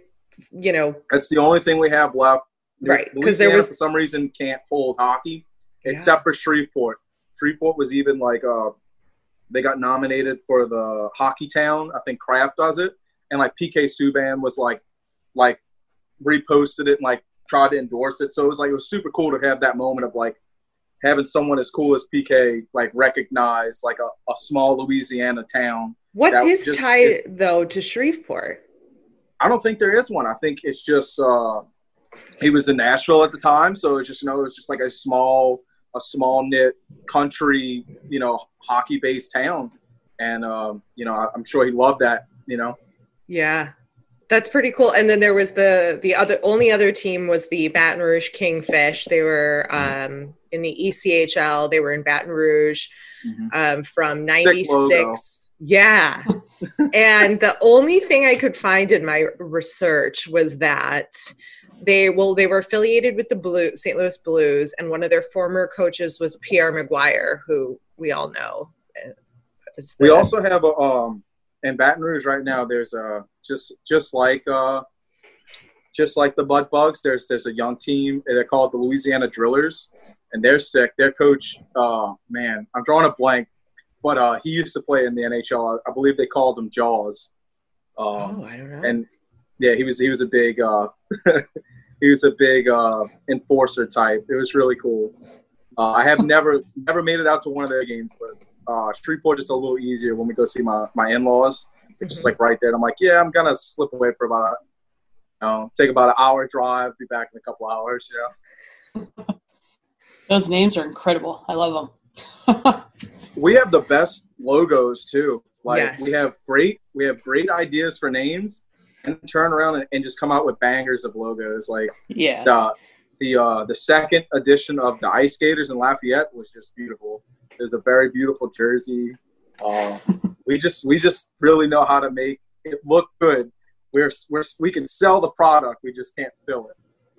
you know, That's the only thing we have left. Right, 'cause there was- for some reason can't hold hockey Yeah. except for Shreveport. Shreveport was even like uh, they got nominated for the Hockey Town. I think Kraft does it, and like PK Subban was like like reposted it and like tried to endorse it. So it was like it was super cool to have that moment of like having someone as cool as PK like recognize like a, a small Louisiana town. what's his just tie is- though to Shreveport? I don't think there is one. I think it's just uh, he was in Nashville at the time, so it's just you know it's just like a small a small knit country you know hockey based town, and um, you know I- I'm sure he loved that. You know, Yeah. That's pretty cool. And then there was the the other only other team was the Baton Rouge Kingfish. They were um in the ECHL. They were in Baton Rouge um from 96. Yeah. and the only thing I could find in my research was that they well they were affiliated with the Blue St. Louis Blues and one of their former coaches was Pierre McGuire, who we all know. uh, we also have a um in Baton Rouge right now. There's a just just like uh just like the Mudbugs. There's there's a young team. They're called the Louisiana Drillers, and they're sick. Their coach, uh man, I'm drawing a blank, but uh he used to play in the NHL. I believe they called him Jaws. Um, Oh, I don't know. and yeah, he was he was a big uh, he was a big uh, enforcer type. It was really cool. Uh, I have never never made it out to one of their games, but uh, Shreveport is a little easier when we go see my my in laws. It's just like right there. And I'm like, yeah, I'm gonna slip away for about you know, take about an hour drive, be back in a couple hours. You know, Those names are incredible. I love them. we have the best logos too. Like Yes. we have great we have great ideas for names, and turn around and, and just come out with bangers of logos. Like yeah. the the uh, the second edition of the IceGators in Lafayette was just beautiful. It was a very beautiful jersey. Uh, we just we just really know how to make it look good. We're, we're we can sell the product, we just can't fill it,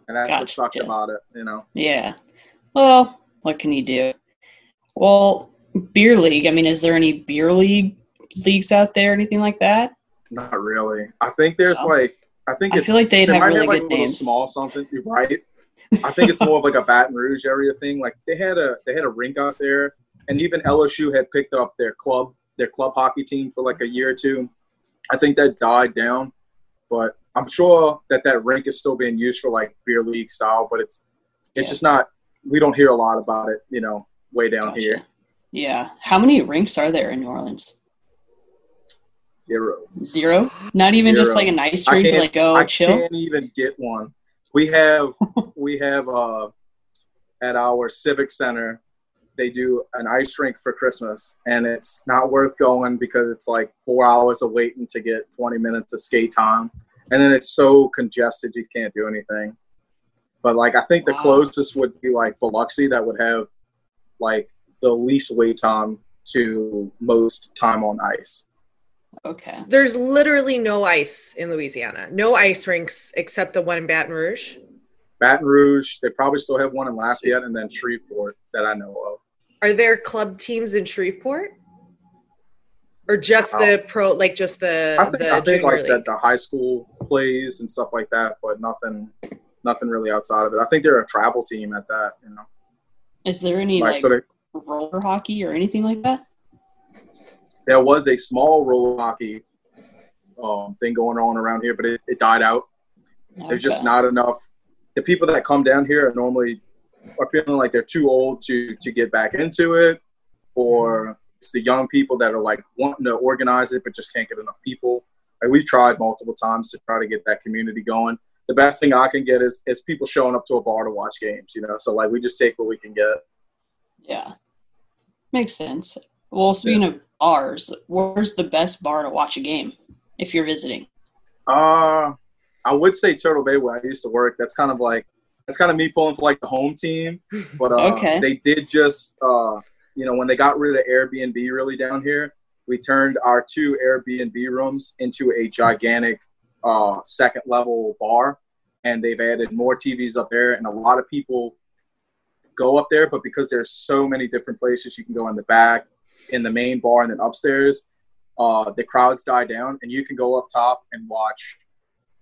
and that's what Gotcha. sucks about it. You know, Yeah. Well, what can you do? Well, beer league. I mean, is there any beer league leagues out there, anything like that? Not really. I think there's Oh. like I think I it's feel like they'd have really have like good names. small something. You're right. I think it's more of like a Baton Rouge area thing. Like they had a they had a rink out there, and even LSU had picked up their club their club hockey team for like a year or two. I think that died down, but I'm sure that that rink is still being used for like beer league style. But it's it's Yeah. just not. We don't hear a lot about it. You know, way down Gotcha. here. Yeah. How many rinks are there in New Orleans? Zero. Zero. Not even just like a nice I rink to like go I chill. can't even get one. We have we have uh at our civic center they do an ice rink for Christmas, and it's not worth going because it's like four hours of waiting to get 20 minutes of skate time, and then it's so congested you can't do anything. But like I think the Wow. closest would be like Biloxi that would have like the least wait time to most time on ice. Okay. There's literally no ice in Louisiana. No ice rinks except the one in Baton Rouge. Baton Rouge, they probably still have one in Lafayette, and then Shreveport that I know of. Are there club teams in Shreveport? Or just the pro, like just the, I think the I think like that the high school plays and stuff like that, but nothing nothing really outside of it. I think they're a travel team at that, you know. Is there any Like, like so there, roller hockey or anything like that? There was a small roller hockey um, thing going on around here, but it, it died out. There's just not enough. The people that come down here are normally are feeling like they're too old to to get back into it, or it's the young people that are like wanting to organize it but just can't get enough people. Like we've tried multiple times to try to get that community going. The best thing I can get is is people showing up to a bar to watch games. You know, so like we just take what we can get. Yeah. Makes sense. Well, speaking of bars, where's the best bar to watch a game if you're visiting? Uh, I would say Turtle Bay where I used to work. That's kind of like that's kind of me pulling for like the home team. But uh, Okay. they did just uh, you know when they got rid of Airbnb really down here, we turned our two Airbnb rooms into a gigantic uh, second level bar, and they've added more TVs up there, and a lot of people go up there. But because there's so many different places you can go in the back, in the main bar, and then upstairs, uh, the crowds die down, and you can go up top and watch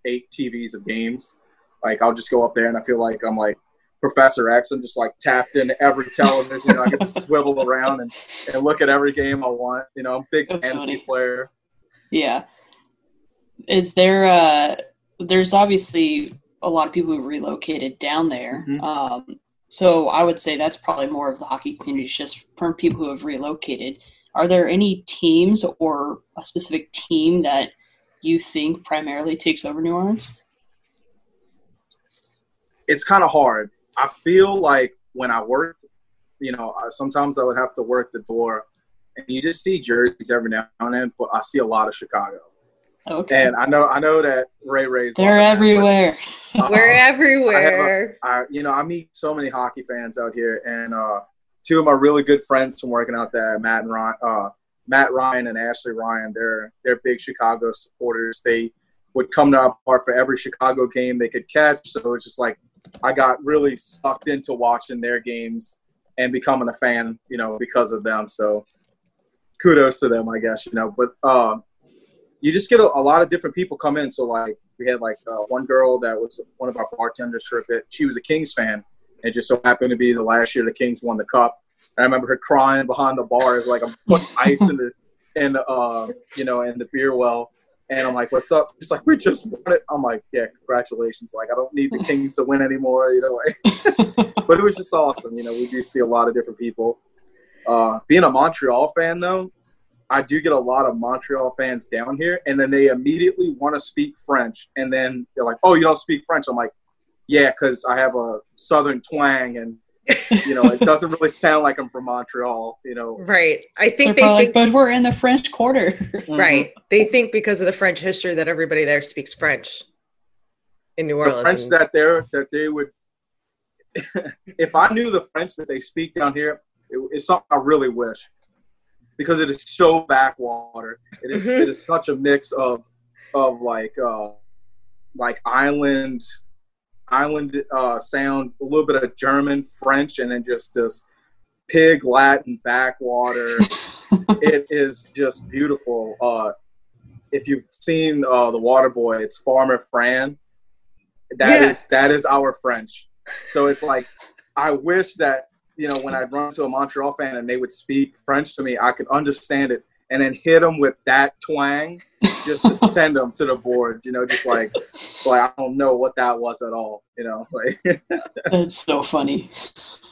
eight TVs of games. Like I'll just go up there and I feel like I'm like Professor X. I'm just like tapped into every television. I get to swivel around and, and look at every game I want. You know, I'm a big That's fantasy funny. player. Yeah. Is there uh there's obviously a lot of people who relocated down there. Mhm. Um so I would say that's probably more of the hockey community just from people who have relocated. Are there any teams or a specific team that you think primarily takes over New Orleans? It's kind of hard. I feel like when I worked, you know, sometimes I would have to work the door, and you just see jerseys every now and then. But I see a lot of Chicago, Okay. and I know I know that Ray Ray's They're loving that, but, everywhere. uh, We're everywhere. I, you know, I meet so many hockey fans out here, and uh, two of my really good friends from working out there, Matt and Ryan, uh, Matt Ryan and Ashley Ryan. They're they're big Chicago supporters. They would come to our park for every Chicago game they could catch. So it's just like I got really sucked into watching their games and becoming a fan, you know, because of them. So kudos to them, I guess, you know. But uh, you just get a, a lot of different people come in. So like we had like uh, one girl that was one of our bartenders for a bit. She was a Kings fan. It just so happened to be the last year the Kings won the cup. And I remember her crying behind the bar as like I'm putting ice in the in the uh, you know in the beer well. And I'm like, "What's up?" She's like, "We just won it." I'm like, "Yeah, congratulations!" Like, I don't need the Kings to win anymore, you know. Like, but it was just awesome. You know, we do see a lot of different people. Uh, being a Montreal fan, though, I do get a lot of Montreal fans down here, and then they immediately want to speak French, and then they're like, "Oh, you don't speak French?" I'm like, "Yeah, because I have a Southern twang, and you know, it doesn't really sound like I'm from Montreal." You know, Right. I They're think they think like, but we're in the French Quarter. Mm-hmm. right. They think because of the French history that everybody there speaks French in New Orleans. the French and- that they're that they would. if I knew the French that they speak down here, it, it's something I really wish, because it is so backwater. It is Mhm. it is such a mix of of like uh like island island uh sound, a little bit of German, French, and then just this pig Latin backwater. it is just beautiful. Uh, if you've seen uh, the Water Boy, it's Farmer Fran. That is Yeah. that is our French. So it's like I wish that you know when I'd run to a Montreal fan and they would speak French to me, I could understand it and then hit them with that twang just to send them to the board. You know, just like like I don't know what that was at all. You know, like That's so funny.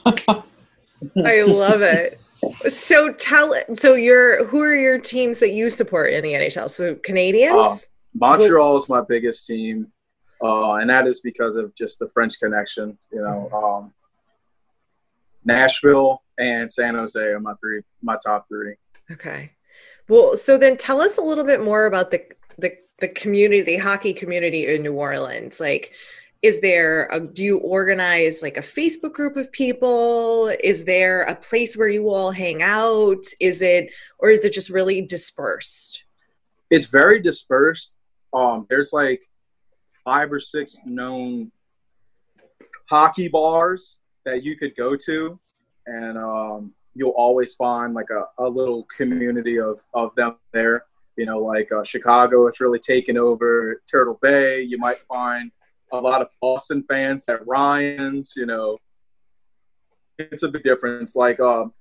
I love it. So tell so your who are your teams that you support in the NHL? So Canadiens? Uh, Montreal is my biggest team, uh, and that is because of just the French connection. You know, um, Nashville and San Jose are my three, my top three. Okay. Well, so then tell us a little bit more about the the the community, the hockey community in New Orleans. Like, is there a, do you organize like a Facebook group of people? Is there a place where you all hang out? Is it or is it just really dispersed? It's very dispersed. Um, there's like five or six known hockey bars that you could go to, and um, you'll always find like a, a little community of, of them there. You know, like uh, Chicago has really taken over Turtle Bay. You might find a lot of Boston fans at Ryan's. You know, it's a big difference. Like, um,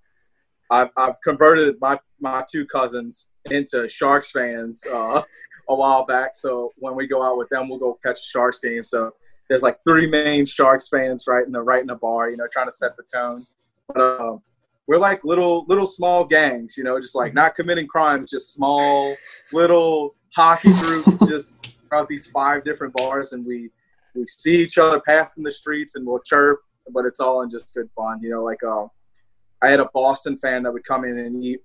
I've, I've converted my, my two cousins into Sharks fans uh, a while back. So when we go out with them, we'll go catch a Sharks game. So there's like three main Sharks fans right in the right in the bar, you know, trying to set the tone. But um, we're like little little small gangs, you know, just like not committing crimes, just small little hockey groups, just throughout these five different bars, and we we see each other passing the streets and we'll chirp, but it's all in just good fun, you know. Like uh, I had a Boston fan that would come in and eat,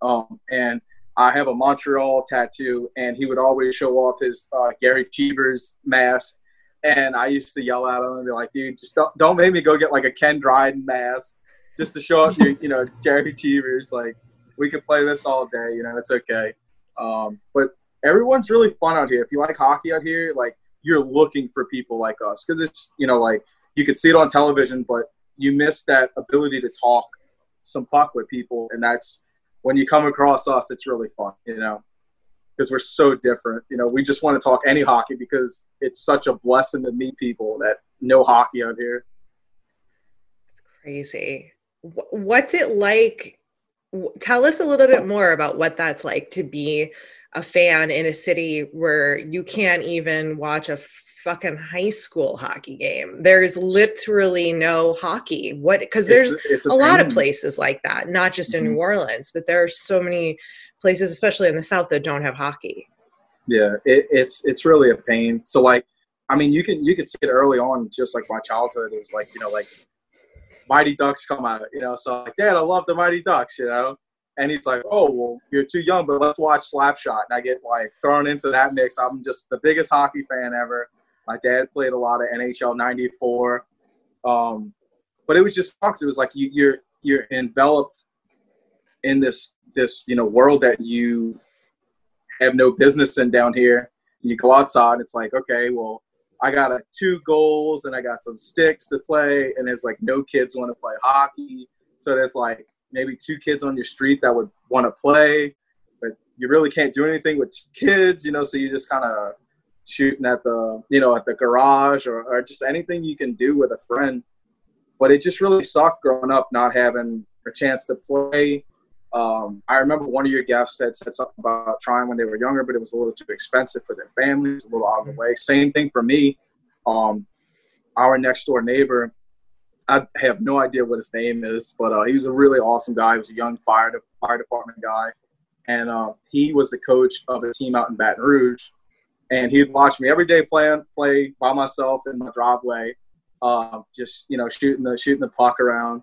um, and I have a Montreal tattoo, and he would always show off his uh, Gerry Cheevers mask and I used to yell at him and be like, dude, just don't, don't make me go get like a Ken Dryden mask just to show up you, you know, Gerry Cheevers. Like, we could play this all day, you know, it's okay. Um, but everyone's really fun out here. If you like hockey out here, like, you're looking for people like us because it's, you know, like you could see it on television, but you miss that ability to talk some puck with people. And that's when you come across us, it's really fun, you know because we're so different. You know, we just want to talk any hockey because it's such a blessing to meet people that know hockey out here. It's crazy. What's it like? Tell us a little bit more about what that's like to be a fan in a city where you can't even watch a fucking high school hockey game. There's literally no hockey. What? Because there's it's, it's a, a lot of places like that, not just in mm-hmm. New Orleans, but there are so many places, especially in the South, that don't have hockey. Yeah, it, it's it's really a pain. So like, I mean, you can you can see it early on, just like my childhood. It was like you know like Mighty Ducks come out, you know. So like, Dad, I love the Mighty Ducks, you know. And he's like, "Oh, well, you're too young, but let's watch Slapshot." And I get like thrown into that mix. I'm just the biggest hockey fan ever. My dad played a lot of NHL '94, um, but it was just sucks. It was like you, you're you're enveloped in this this you know world that you have no business in down here. You go outside, and it's like okay, well, I got a, two goals and I got some sticks to play, and there's like no kids want to play hockey. So there's like maybe two kids on your street that would want to play, but you really can't do anything with kids, you know. So you just kind of shooting at the you know at the garage or, or just anything you can do with a friend. But it just really sucked growing up not having a chance to play um, I remember one of your guests had said something about trying when they were younger, but it was a little too expensive for their families, a little out of the mm-hmm. way. Same thing for me. Um, our next door neighbor, I have no idea what his name is, but uh, he was a really awesome guy. He was a young fire, de- fire department guy. And uh, he was the coach of a team out in Baton Rouge. And he'd watch me every day play, play by myself in my driveway, uh, just, you know, shooting the, shooting the puck around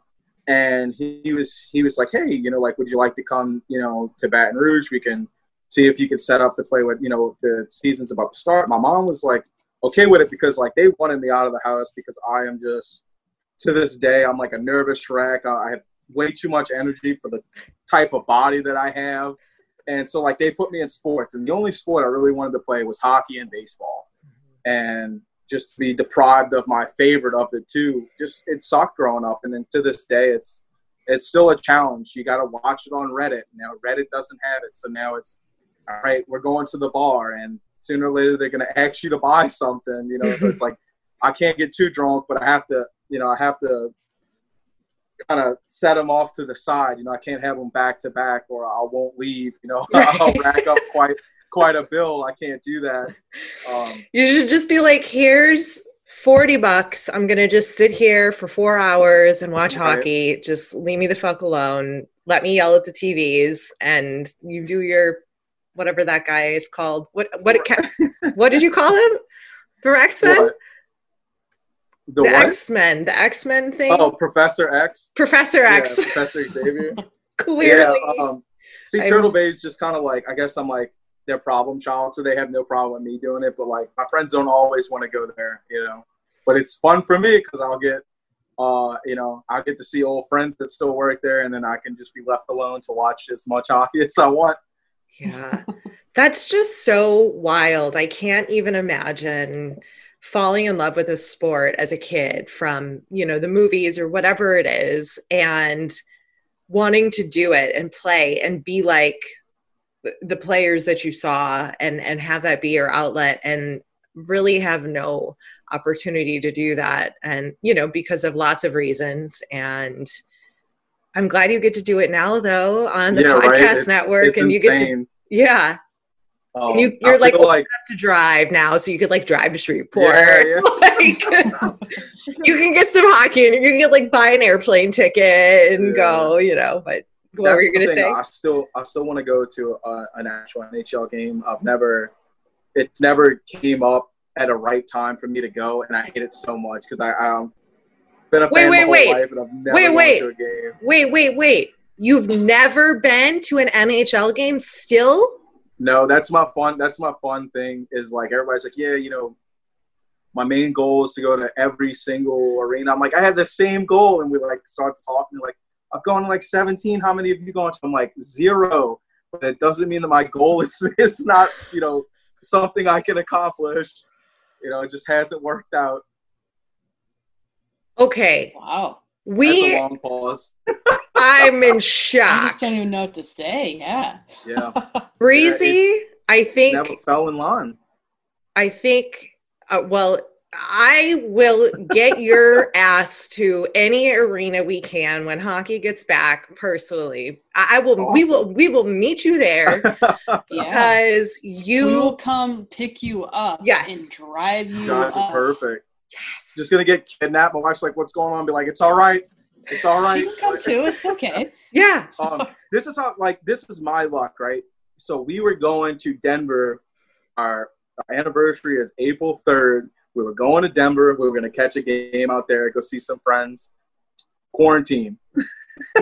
and he, he, was he was like, hey, you know, like, would you like to come, you know, to Baton Rouge? We can see if you could set up to play with, you know, the season's about to start. My mom was like, okay with it because like they wanted me out of the house because I am just to this day I'm like a nervous wreck. I have way too much energy for the type of body that I have. And so like they put me in sports and the only sport I really wanted to play was hockey and baseball. Mm-hmm. And just be deprived of my favorite of the two, just it sucked growing up. And then to this day, it's it's still a challenge. You got to watch it on Reddit. Now Reddit doesn't have it, so now it's all right. We're going to the bar, and sooner or later they're going to ask you to buy something. You know, so it's like I can't get too drunk, but I have to. You know, I have to kind of set them off to the side. You know, I can't have them back to back, or I won't leave. You know, I'll rack up quite quite a bill. I can't do that. Um, you should just be like, here's 40 bucks. I'm going to just sit here for four hours and watch right. hockey. Just leave me the fuck alone. Let me yell at the TVs and you do your whatever that guy is called. What, what, what did you call him? For X Men? The, the? X Men, the X Men thing. Oh, Professor X. Professor Yeah, X. Professor Xavier. Clearly. Yeah. Um, see, Turtle Bay is just kind of like I guess I'm like their problem child, so they have no problem with me doing it. But like my friends don't always want to go there, you know. But it's fun for me because I'll get, uh, you know, I'll get to see old friends that still work there, and then I can just be left alone to watch as much hockey as I want. Yeah. That's just so wild. I can't even imagine falling in love with a sport as a kid from, you know, the movies or whatever it is and wanting to do it and play and be like the players that you saw and and have that be your outlet and really have no opportunity to do that and you know because of lots of reasons and I'm glad you get to do it now though on the yeah, podcast right. It's, network it's and you get to yeah Um, you you're like like to drive now, so you could like drive to Shreveport. Yeah, yeah. like, you can get some hockey, and you can get like buy an airplane ticket and Yeah. go. You know, but what That's were you gonna thing, say? I still, I still want to go to a, an actual NHL game. I've never, it's never came up at a right time for me to go, and I hate it so much because I, I'm been a Wait, fan wait, my whole wait. life, and I've never Wait, gone wait. to a game. Wait, wait, wait! You've never been to an NHL game still? No, that's my fun. That's my fun thing. Is like everybody's like, yeah, you know, my main goal is to go to every single arena. I'm like, I have the same goal, and we like start talking. Like, I've gone like 17. How many have you gone to? I'm like zero. But it doesn't mean that my goal is it's not you know something I can accomplish. You know, it just hasn't worked out. Okay, Wow. That's we. a long pause. I'm in shock. I shock. just don't even know what to say. Yeah. Yeah, Breezy, I think. never fell in line. I think, uh, well, I will get your ass to any arena we can when hockey gets back. Personally, I, I will. We will. We will meet you there Yeah. because we will you. come pick you up Yes. and drive you Guys are up. perfect. Yes. Just gonna get kidnapped. My wife's like, "What's going on?" Be like, "It's all right. It's all right." You can come too. It's okay. Yeah. um, this is how like this is my luck, right? So we were going to Denver. Our, our anniversary is April third. We were going to Denver. We were going to catch a game out there, go see some friends. Quarantine.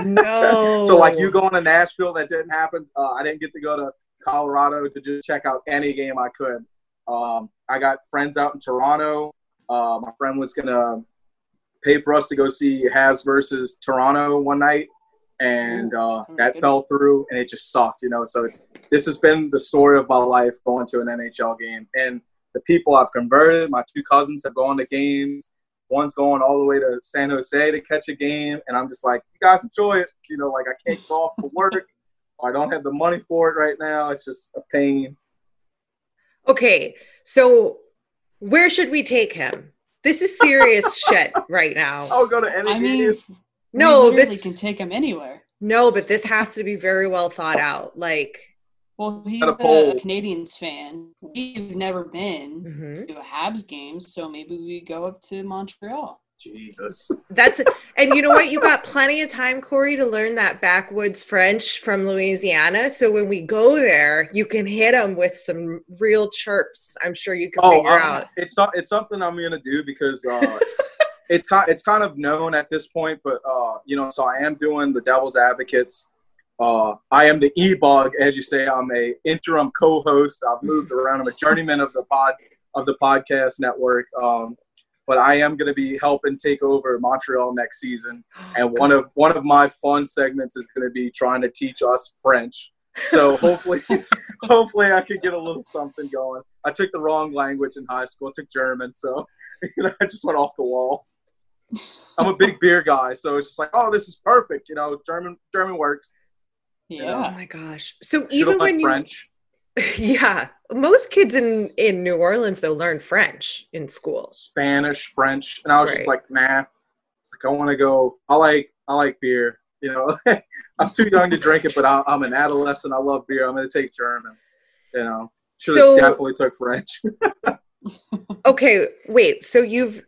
No. So like you going to Nashville, that didn't happen. Uh, I didn't get to go to Colorado to just check out any game I could. Um, I got friends out in Toronto. Uh, my friend was gonna pay for us to go see Habs versus Toronto one night, and uh, that fell through, and it just sucked, you know. So it's, this has been the story of my life going to an NHL game, and the people I've converted. My two cousins have gone to games. One's going all the way to San Jose to catch a game, and I'm just like, you guys enjoy it. You know, like I can't go off for work. I don't have the money for it right now. It's just a pain. Okay. So where should we take him? This is serious shit right now. I'll go to any I mean, game. No, we this- can take him anywhere. No, but this has to be very well thought out. Like, Well, he's a a. Canadiens fan. We've never been mhm. to a Habs game, so maybe we go up to Montreal. Jesus. That's and you know what? You got plenty of time, Corey, to learn that backwoods French from Louisiana. So when we go there, you can hit them with some real chirps. I'm sure you can Oh, figure I'm- out. it's it's something I'm gonna do because uh, it's kind it's kind of known at this point. But uh, you know, so I am doing the Devil's Advocates. Uh, I am the e-bug, as you say. I'm a interim co-host. I've moved around. I'm a journeyman of the pod of the podcast network. Um, but I am going to be helping take over Montreal next season, and one of one of my fun segments is going to be trying to teach us French. So hopefully, hopefully I can get a little something going. I took the wrong language in high school. I took German, so you know I just went off the wall. I'm a big beer guy, so it's just like, oh, this is perfect. You know, German German works. Oh my gosh! So Should even when learned you, yeah, most kids in in New Orleans they'll learn French in school. Spanish, French, and I was Right. just like, nah. It's like I want to go. I like I like beer. You know, I'm too young to drink it, but I, I'm an adolescent. I love beer. I'm going to take German. You know, should So- definitely took French. Okay, wait. So you've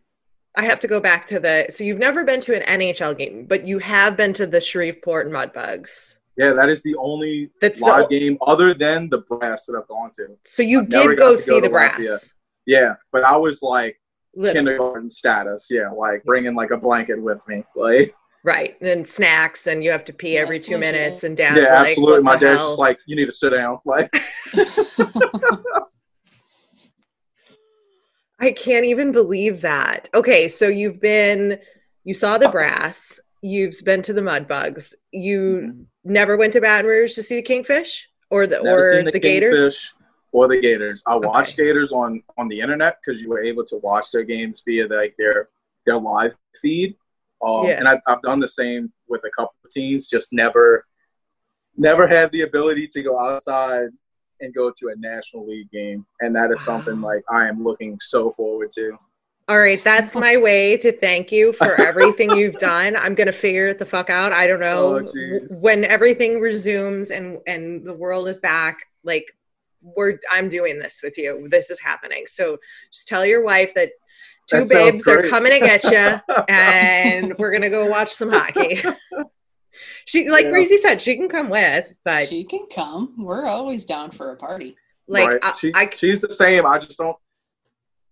I have to go back to the so you've never been to an NHL game, but you have been to the Shreveport Mudbugs. Yeah, that is the only That's live the game other than the brass that I've gone to. so you I've did got go see go the brass. Lafayette. Yeah, but I was like Little. kindergarten status. Yeah, like bringing like a blanket with me. Like, Right. And snacks, and you have to pee every two legit. minutes, and dad, yeah, like, absolutely. My dad's hell? just like, you need to sit down. Like, I can't even believe that. Okay, so you've been, you saw the uh, brass, you've been to the mud bugs, you never went to Baton Rouge to see the kingfish or the never or seen the, gators. Or the Gators. I watched Okay. Gators on on the internet because you were able to watch their games via like their their live feed. Um, Yeah. And I've, I've done the same with a couple of teams. Just never never had the ability to go outside and go to a national league game, and that is something like I am looking so forward to. All right, that's my way to thank you for everything you've done. I'm gonna figure it the fuck out. I don't oh, know Oh, when everything resumes and and the world is back. Like we're, I'm doing this with you. This is happening. So just tell your wife that two That babes are coming to get you, and we're gonna go watch some hockey. she, like Yeah. Breezy said, she can come with, but she can come. We're always down for a party. like Right. I, she, I she's the same. I just don't.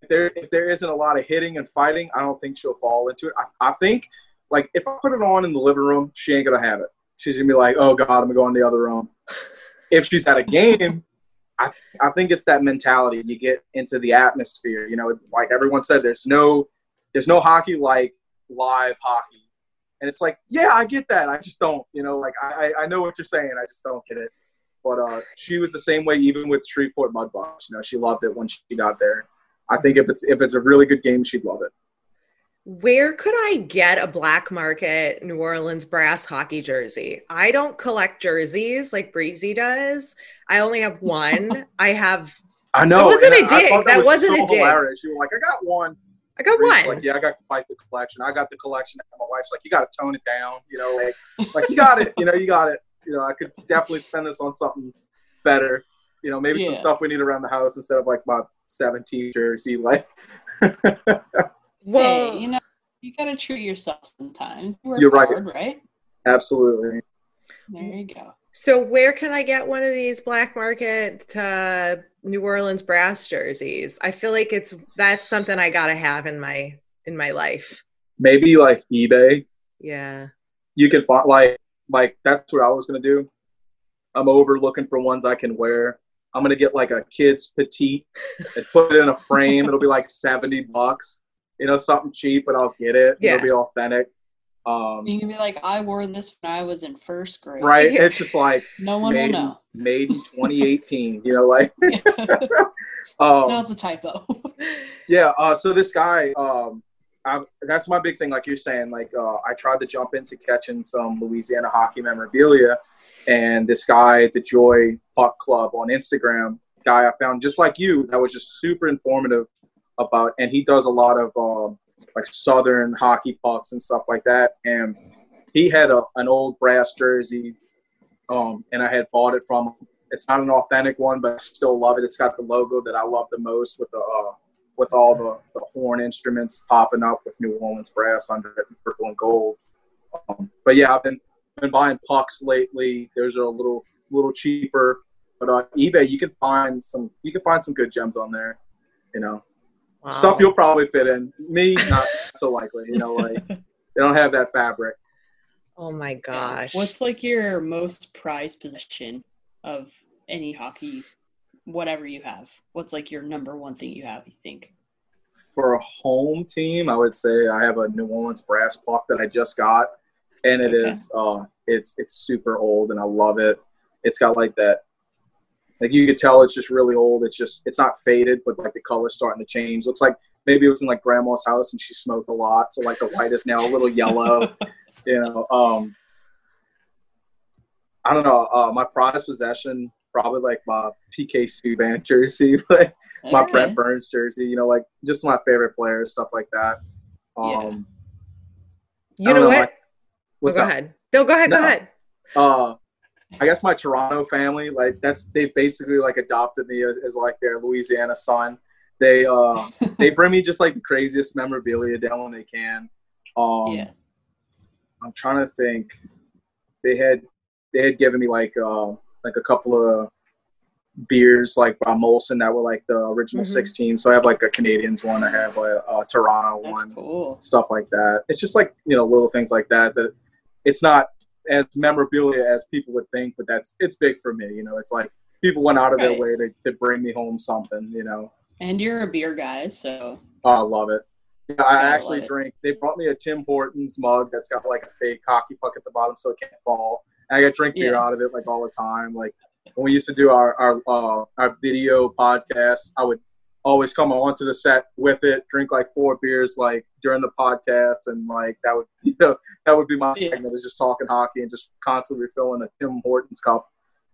If there, if there isn't a lot of hitting and fighting, I don't think she'll fall into it. I, I think, like, if I put it on in the living room, she ain't gonna have it. She's gonna be like, "Oh God, I'm gonna go in the other room." if she's at a game, I, I think it's that mentality. You get into the atmosphere. You know, like everyone said, there's no, there's no hockey like live hockey, and it's like, yeah, I get that. I just don't. You know, like I, I know what you're saying. I just don't get it. But uh, she was the same way, even with Shreveport Mudbugs. You know, she loved it when she got there. I think if it's if it's a really good game, she'd love it. Where could I get a black market New Orleans brass hockey jersey? I don't collect jerseys like Breezy does. I only have one. I have I know. It wasn't a a I- I dig. thought That was wasn't so a dig. Hilarious. You were like, I got one. I got Bree's one. Like, yeah, I got to fight the collection. I got the collection. And my wife's like, you got to tone it down. You know, like, like you got it. You know, you got it. You know, I could definitely spend this on something better. You know, maybe some stuff we need around the house instead of like my 17 jersey. Like, well, hey, you know, you gotta treat yourself sometimes. You work You're right. hard, right? absolutely. There you go. so where can I get one of these black market uh, New Orleans brass jerseys? I feel like it's that's something I gotta have in my in my life. Maybe like eBay. Yeah. you can find like like that's what I was gonna do. I'm over looking for ones I can wear. I'm gonna get like a kid's petite and put it in a frame. It'll be like seventy bucks. You know, something cheap, but I'll get it. Yeah. It'll be authentic. Um, You can be like, I wore this when I was in first grade. right? It's just like No one made, will know. made in 2018. You know, like um, that was a typo. Yeah. Uh, so this guy, um, I, that's my big thing. Like you're saying, like uh, I tried to jump into catching some Louisiana hockey memorabilia, and this guy the Joy Puck Club on Instagram, guy I found just like you, that was just super informative about, and he does a lot of um, like Southern hockey pucks and stuff like that. And he had a, an old brass jersey, um, and I had bought it from him. It's not an authentic one, but I still love it. It's got the logo that I love the most with the uh, with all the, the horn instruments popping up with New Orleans brass under it, purple and gold. Um, but yeah, I've been been buying pucks lately. Those are a little little cheaper, but on eBay you can find some you can find some good gems on there. You know, Wow. stuff you'll probably fit in. Me, not so likely. You know, like they don't have that fabric. Oh my gosh. What's like your most prized possession of any hockey, whatever you have? What's like your number one thing you have? You think? For a home team, I would say I have a New Orleans brass puck that I just got, and it Okay. is uh, it's it's super old, and I love it. It's got like that, like you could tell it's just really old. It's just it's not faded, but like the color's starting to change. Looks like maybe it was in like grandma's house and she smoked a lot, so like the white is now a little yellow. you know, um, I don't know. Uh, my prized possession probably like my PK Subban jersey, like my Okay. Brent Burns jersey. You know, like just my favorite players, stuff like that. Um, you I don't know what? What's go up? ahead. No, go ahead. Go ahead. uh I guess my Toronto family, like that's they basically like adopted me as, as like their Louisiana son. They uh they bring me just like the craziest memorabilia down when they can. Um yeah. I'm trying to think. They had they had given me like uh like a couple of beers like by Molson that were like the original Mhm. 16. So I have like a Canadiens one, I have a, a Toronto That's one, cool. stuff like that. It's just like you know little things like that that it's not as memorabilia as people would think, but that's it's big for me. You know, it's like people went out of their way to, to bring me home something. You know, And you're a beer guy, so oh, I love it. Yeah, I I actually love it. drink. They brought me a Tim Hortons mug that's got like a fake hockey puck at the bottom so it can't fall. And I got drink beer Yeah. out of it like all the time. Like when we used to do our our uh, our video podcast, I would always come onto the set with it, drink like four beers like during the podcast, and like that would you know that would be my Yeah. segment is just talking hockey and just constantly refilling a Tim Hortons cup,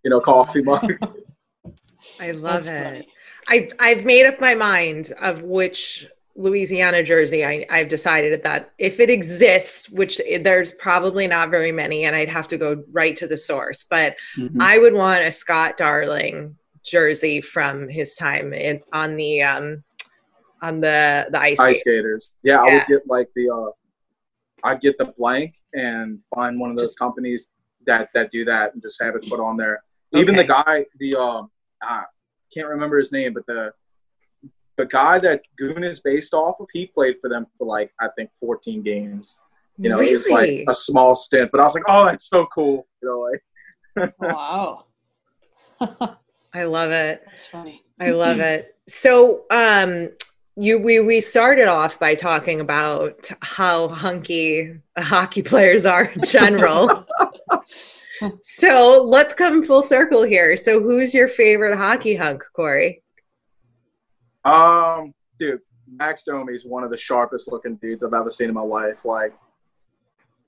you know, coffee mug. I love that's it. funny. I I've made up my mind of which Louisiana jersey I, I've decided that if it exists, which there's probably not very many, and I'd have to go right to the source, but Mm-hmm. I would want a Scott Darling jersey from his time in, on the um on the the ice, IceGators. Yeah, I would get like the uh I'd get the blank and find one of those Just- companies that that do that and just have it put on there. Even the guy, the um I can't remember his name, but the the guy that Goon is based off of, he played for them for like I think 14 games. You know, it was like a small stint, but I was like, oh, that's so cool. You know, like wow. I love it. That's funny. I love it. So, um, you we we started off by talking about how hunky hockey players are in general. so let's come full circle here. So, who's your favorite hockey hunk, Corey? Um, dude, Max Domi is one of the sharpest looking dudes I've ever seen in my life. Like,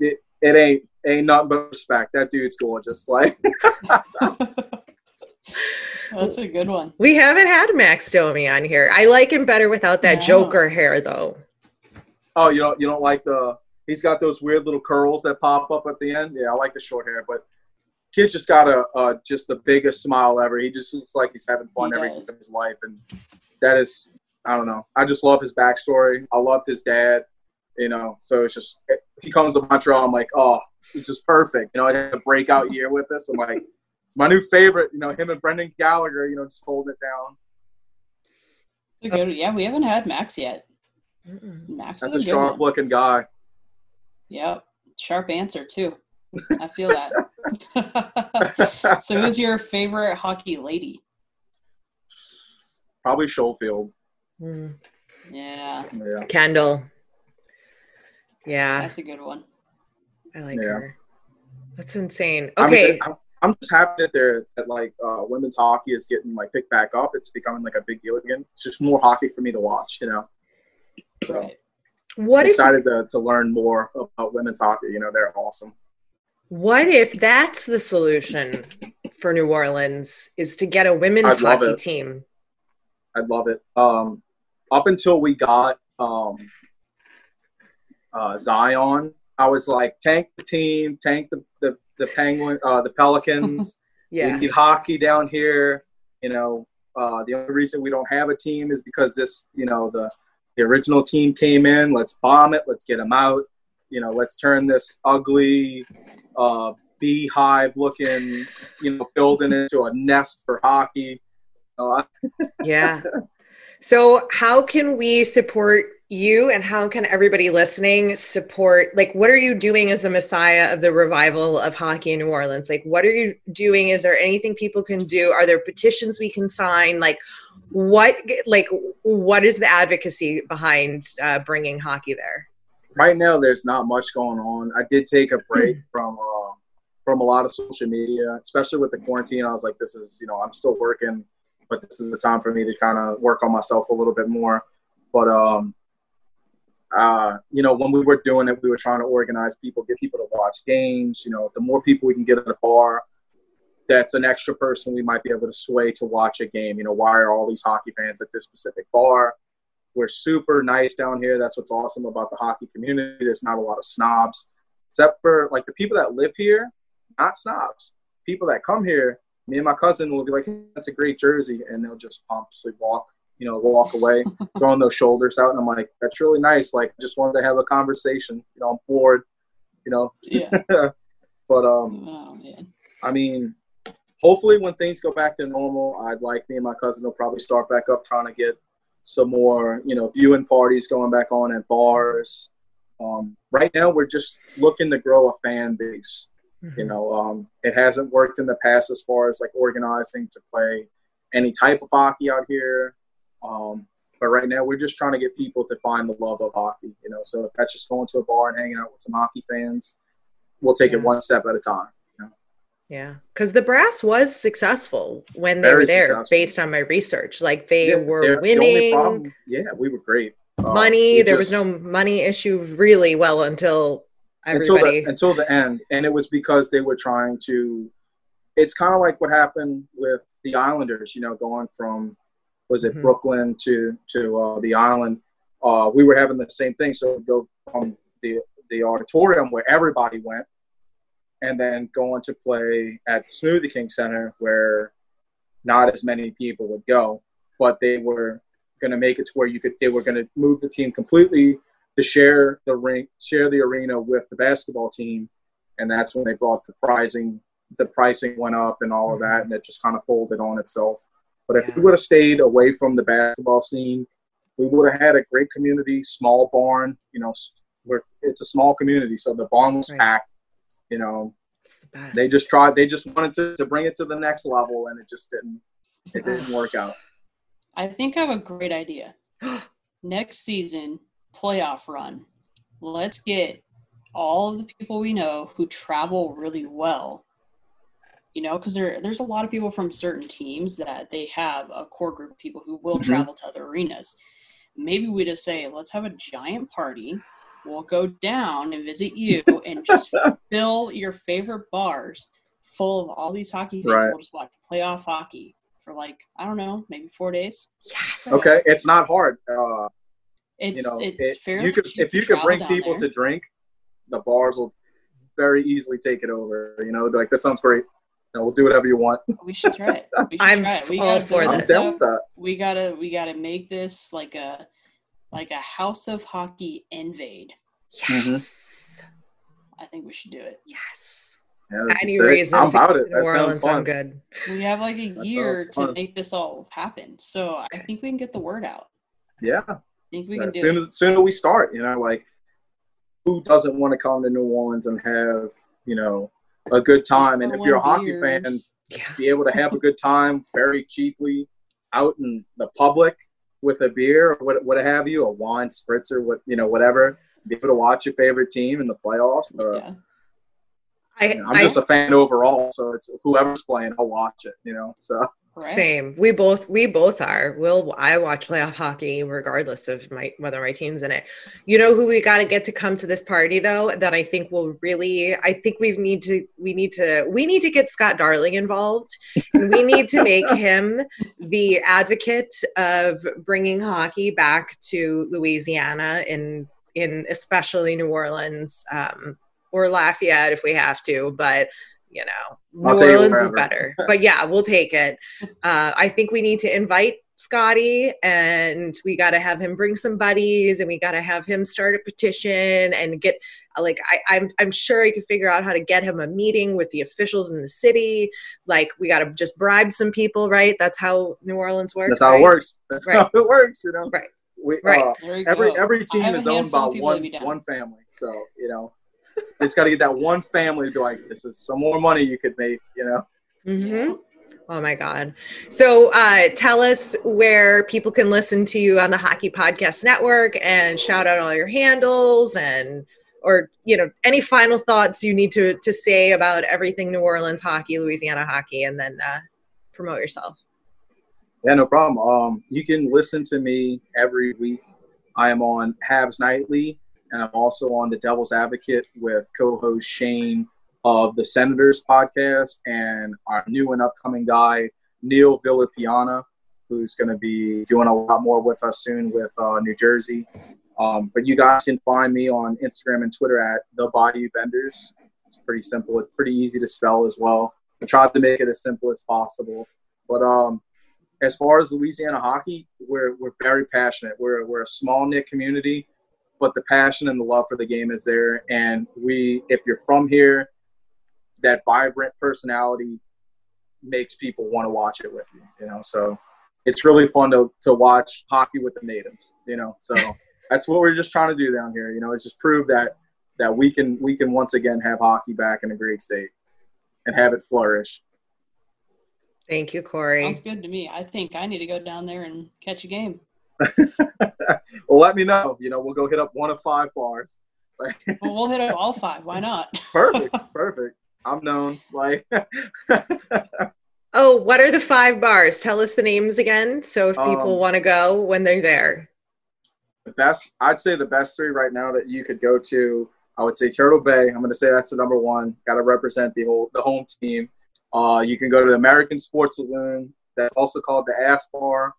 it, it ain't ain't nothing but respect. That dude's gorgeous. Like, That's a good one. We haven't had Max Domi on here. I like him better without that No. Joker hair, though. oh, you don't you don't like the? He's got those weird little curls that pop up at the end. Yeah, I like the short hair, but kid just got a, a just the biggest smile ever. He just looks like he's having fun He every of his life, and that is I don't know. I just love his backstory. I loved his dad. You know, so it's just he comes to Montreal. I'm like, oh, it's just perfect. You know, I had a breakout year with this. I'm like, it's my new favorite. You know, him and Brendan Gallagher. You know, just holding it down. That's a good. Yeah, we haven't had Max yet. Max That's a is a good sharp one. looking guy. Yep. Sharp answer too. I feel that. so, who's your favorite hockey lady? Probably Schofield. Mm. Yeah, Yeah. Kendall. Yeah, that's a good one. I like Yeah. her. That's insane. I mean, Okay. I'm, just happy that they're that like uh, women's hockey is getting like picked back up. It's becoming like a big deal again. It's just more hockey for me to watch, you know. So what if excited to, to learn more about women's hockey. You know, they're awesome. What if that's the solution for New Orleans is to get a women's I'd hockey team? I'd love it. Um, up until we got um, uh, Zion, I was like, tank the team, tank the the, the Penguin, uh, the Pelicans. Yeah. We need hockey down here. You know, uh, the only reason we don't have a team is because this, you know, the the original team came in. Let's bomb it. Let's get them out. You know, let's turn this ugly uh, beehive looking, you know, building into a nest for hockey. Uh, yeah. So, how can we support you and how can everybody listening support? Like, what are you doing as the messiah of the revival of hockey in New Orleans? Like, what are you doing? Is there anything people can do? Are there petitions we can sign? Like, what, like, what is the advocacy behind uh, bringing hockey there? right now, there's not much going on. I did take a break from uh, from a lot of social media, especially with the quarantine. I was like, this is, you know, I'm still working, but this is the time for me to kind of work on myself a little bit more. But um, uh, you know, when we were doing it, we were trying to organize people, get people to watch games. You know, the more people we can get at a bar, that's an extra person we might be able to sway to watch a game. You know, why are all these hockey fans at this specific bar? We're super nice down here. That's what's awesome about the hockey community. There's not a lot of snobs, except for like the people that live here, not snobs. People that come here, me and my cousin will be like, hey, "That's a great jersey," and they'll just pompously walk, you know, walk away, throwing those shoulders out, and I'm like, "That's really nice." Like, just wanted to have a conversation. You know, I'm bored. You know, Yeah. but um, Oh. I mean, hopefully, when things go back to normal, I'd like me and my cousin will probably start back up trying to get some more, you know, viewing parties going back on at bars. Um, right now, we're just looking to grow a fan base. Mm-hmm. You know, um, it hasn't worked in the past as far as like organizing to play any type of hockey out here. Um, but right now, we're just trying to get people to find the love of hockey. You know, so if that's just going to a bar and hanging out with some hockey fans, we'll take yeah. it one step at a time. Yeah, because the brass was successful when they Very were there, successful. based on my research. Like they yeah, were winning. The yeah, we were great. Uh, money, there just, was no money issue really well until everybody until the, until the end, and it was because they were trying to. It's kind of like what happened with the Islanders. You know, going from was it mm-hmm. Brooklyn to to uh, the island. Uh, we were having the same thing. So go from the the auditorium where everybody went and then going to play at Smoothie King Center where not as many people would go, but they were going to make it to where you could. They were going to move the team completely to share the ring, share the arena with the basketball team, and that's when they brought the pricing. The pricing went up and all of that, and it just kind of folded on itself. But if we would have stayed away from the basketball scene, we would have had a great community, small barn. You know, where it's a small community, so the barn was right. packed you know, the they just tried. They just wanted to, to bring it to the next level, and it just didn't. It didn't work out. I think I have a great idea. next season, playoff run. Let's get all of the people we know who travel really well. You know, because there there's a lot of people from certain teams that they have a core group of people who will mm-hmm. travel to other arenas. Maybe we just say, let's have a giant party we'll go down and visit you and just fill your favorite bars full of all these hockey fans. Right. We'll just watch playoff hockey for like I don't know, maybe four days. Yes. Okay, it's not hard. Uh, it's you know, it's it, you could if you could bring people there. to drink, the bars will very easily take it over. You know, like that sounds great. You know, we'll do whatever you want. We should try it. We should I'm try it. We all for this. I'm that. We gotta we gotta make this like a like a House of Hockey invade. Yes. I think we should do it. Yes. Yeah, Any reason I'm about it. New Orleans sound good. We have like a year to make this all happen, so okay. I think we can get the word out. Yeah. I think we can. As soon it. as sooner we start, you know, like who doesn't want to come to New Orleans and have you know a good time? And if you're a hockey fan, yeah. be able to have a good time very cheaply out in the public with a beer or what, what have you, a wine spritzer, what you know, whatever be able to watch your favorite team in the playoffs. Uh, yeah. I, am just a fan overall, so it's whoever's playing, I'll watch it. You know, so Same. We both we both are. We'll I watch playoff hockey regardless of my whether my team's in it. You know who we got to get to come to this party though that I think will really I think we need to we need to we need to get Scott Darling involved. we need to make him the advocate of bringing hockey back to Louisiana in in especially New Orleans um, or Lafayette if we have to, but you know, New Orleans is better. but yeah, we'll take it. Uh, I think we need to invite Scotty and we got to have him bring some buddies and we got to have him start a petition and get like I, I'm I'm sure I could figure out how to get him a meeting with the officials in the city. Like we got to just bribe some people, right? That's how New Orleans works. That's how right? it works. That's right. how it works, you know. Right. We, right. Uh, every every team is owned by one one family, so you know, it's got to get that one family to be like, this is some more money you could make, you know. Mm-hmm. Oh my God. So uh, tell us where people can listen to you on the Hockey Podcast Network and shout out all your handles and or you know any final thoughts you need to to say about everything New Orleans hockey, Louisiana hockey, and then uh, promote yourself. Yeah, no problem. Um, you can listen to me every week. I am on Habs Nightly, and I'm also on the Devil's Advocate with co-host Shane of the Senators podcast, and our new and upcoming guy Neil Villapiana, who's going to be doing a lot more with us soon with uh, New Jersey. Um, but you guys can find me on Instagram and Twitter at the Body Benders. It's pretty simple. It's pretty easy to spell as well. I tried to make it as simple as possible. But um, as far as Louisiana hockey, we're we're very passionate. We're we're a small knit community, but the passion and the love for the game is there. And we, if you're from here, that vibrant personality makes people want to watch it with you. You know, so it's really fun to to watch hockey with the natives. You know, so that's what we're just trying to do down here. You know, it's just prove that that we can we can once again have hockey back in a great state and have it flourish. Thank you, Corey. Sounds good to me. I think I need to go down there and catch a game. well, let me know. You know, we'll go hit up one of five bars. well, we'll hit up all five. Why not? perfect, perfect. I'm known. Like, oh, what are the five bars? Tell us the names again, so if people um, want to go when they're there. The best, I'd say, the best three right now that you could go to. I would say Turtle Bay. I'm going to say that's the number one. Got to represent the whole the home team. Uh, you can go to the American Sports Saloon. That's also called the Ass Bar.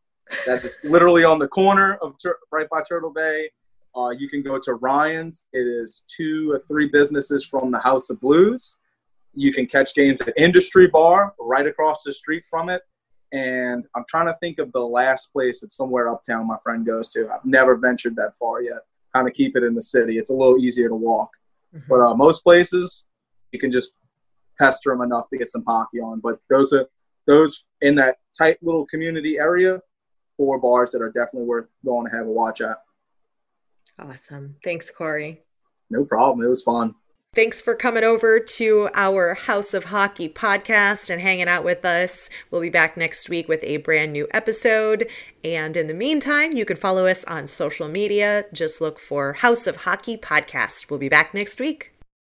That is literally on the corner of right by Turtle Bay. Uh, you can go to Ryan's. It is two or three businesses from the House of Blues. You can catch games at Industry Bar right across the street from it. And I'm trying to think of the last place that's somewhere uptown my friend goes to. I've never ventured that far yet. Kind of keep it in the city. It's a little easier to walk. Mm-hmm. But uh, most places, you can just pester them enough to get some hockey on. But those are those in that tight little community area, four bars that are definitely worth going to have a watch at. Awesome. Thanks, Corey. No problem. It was fun. Thanks for coming over to our House of Hockey podcast and hanging out with us. We'll be back next week with a brand new episode. And in the meantime, you can follow us on social media. Just look for House of Hockey podcast. We'll be back next week.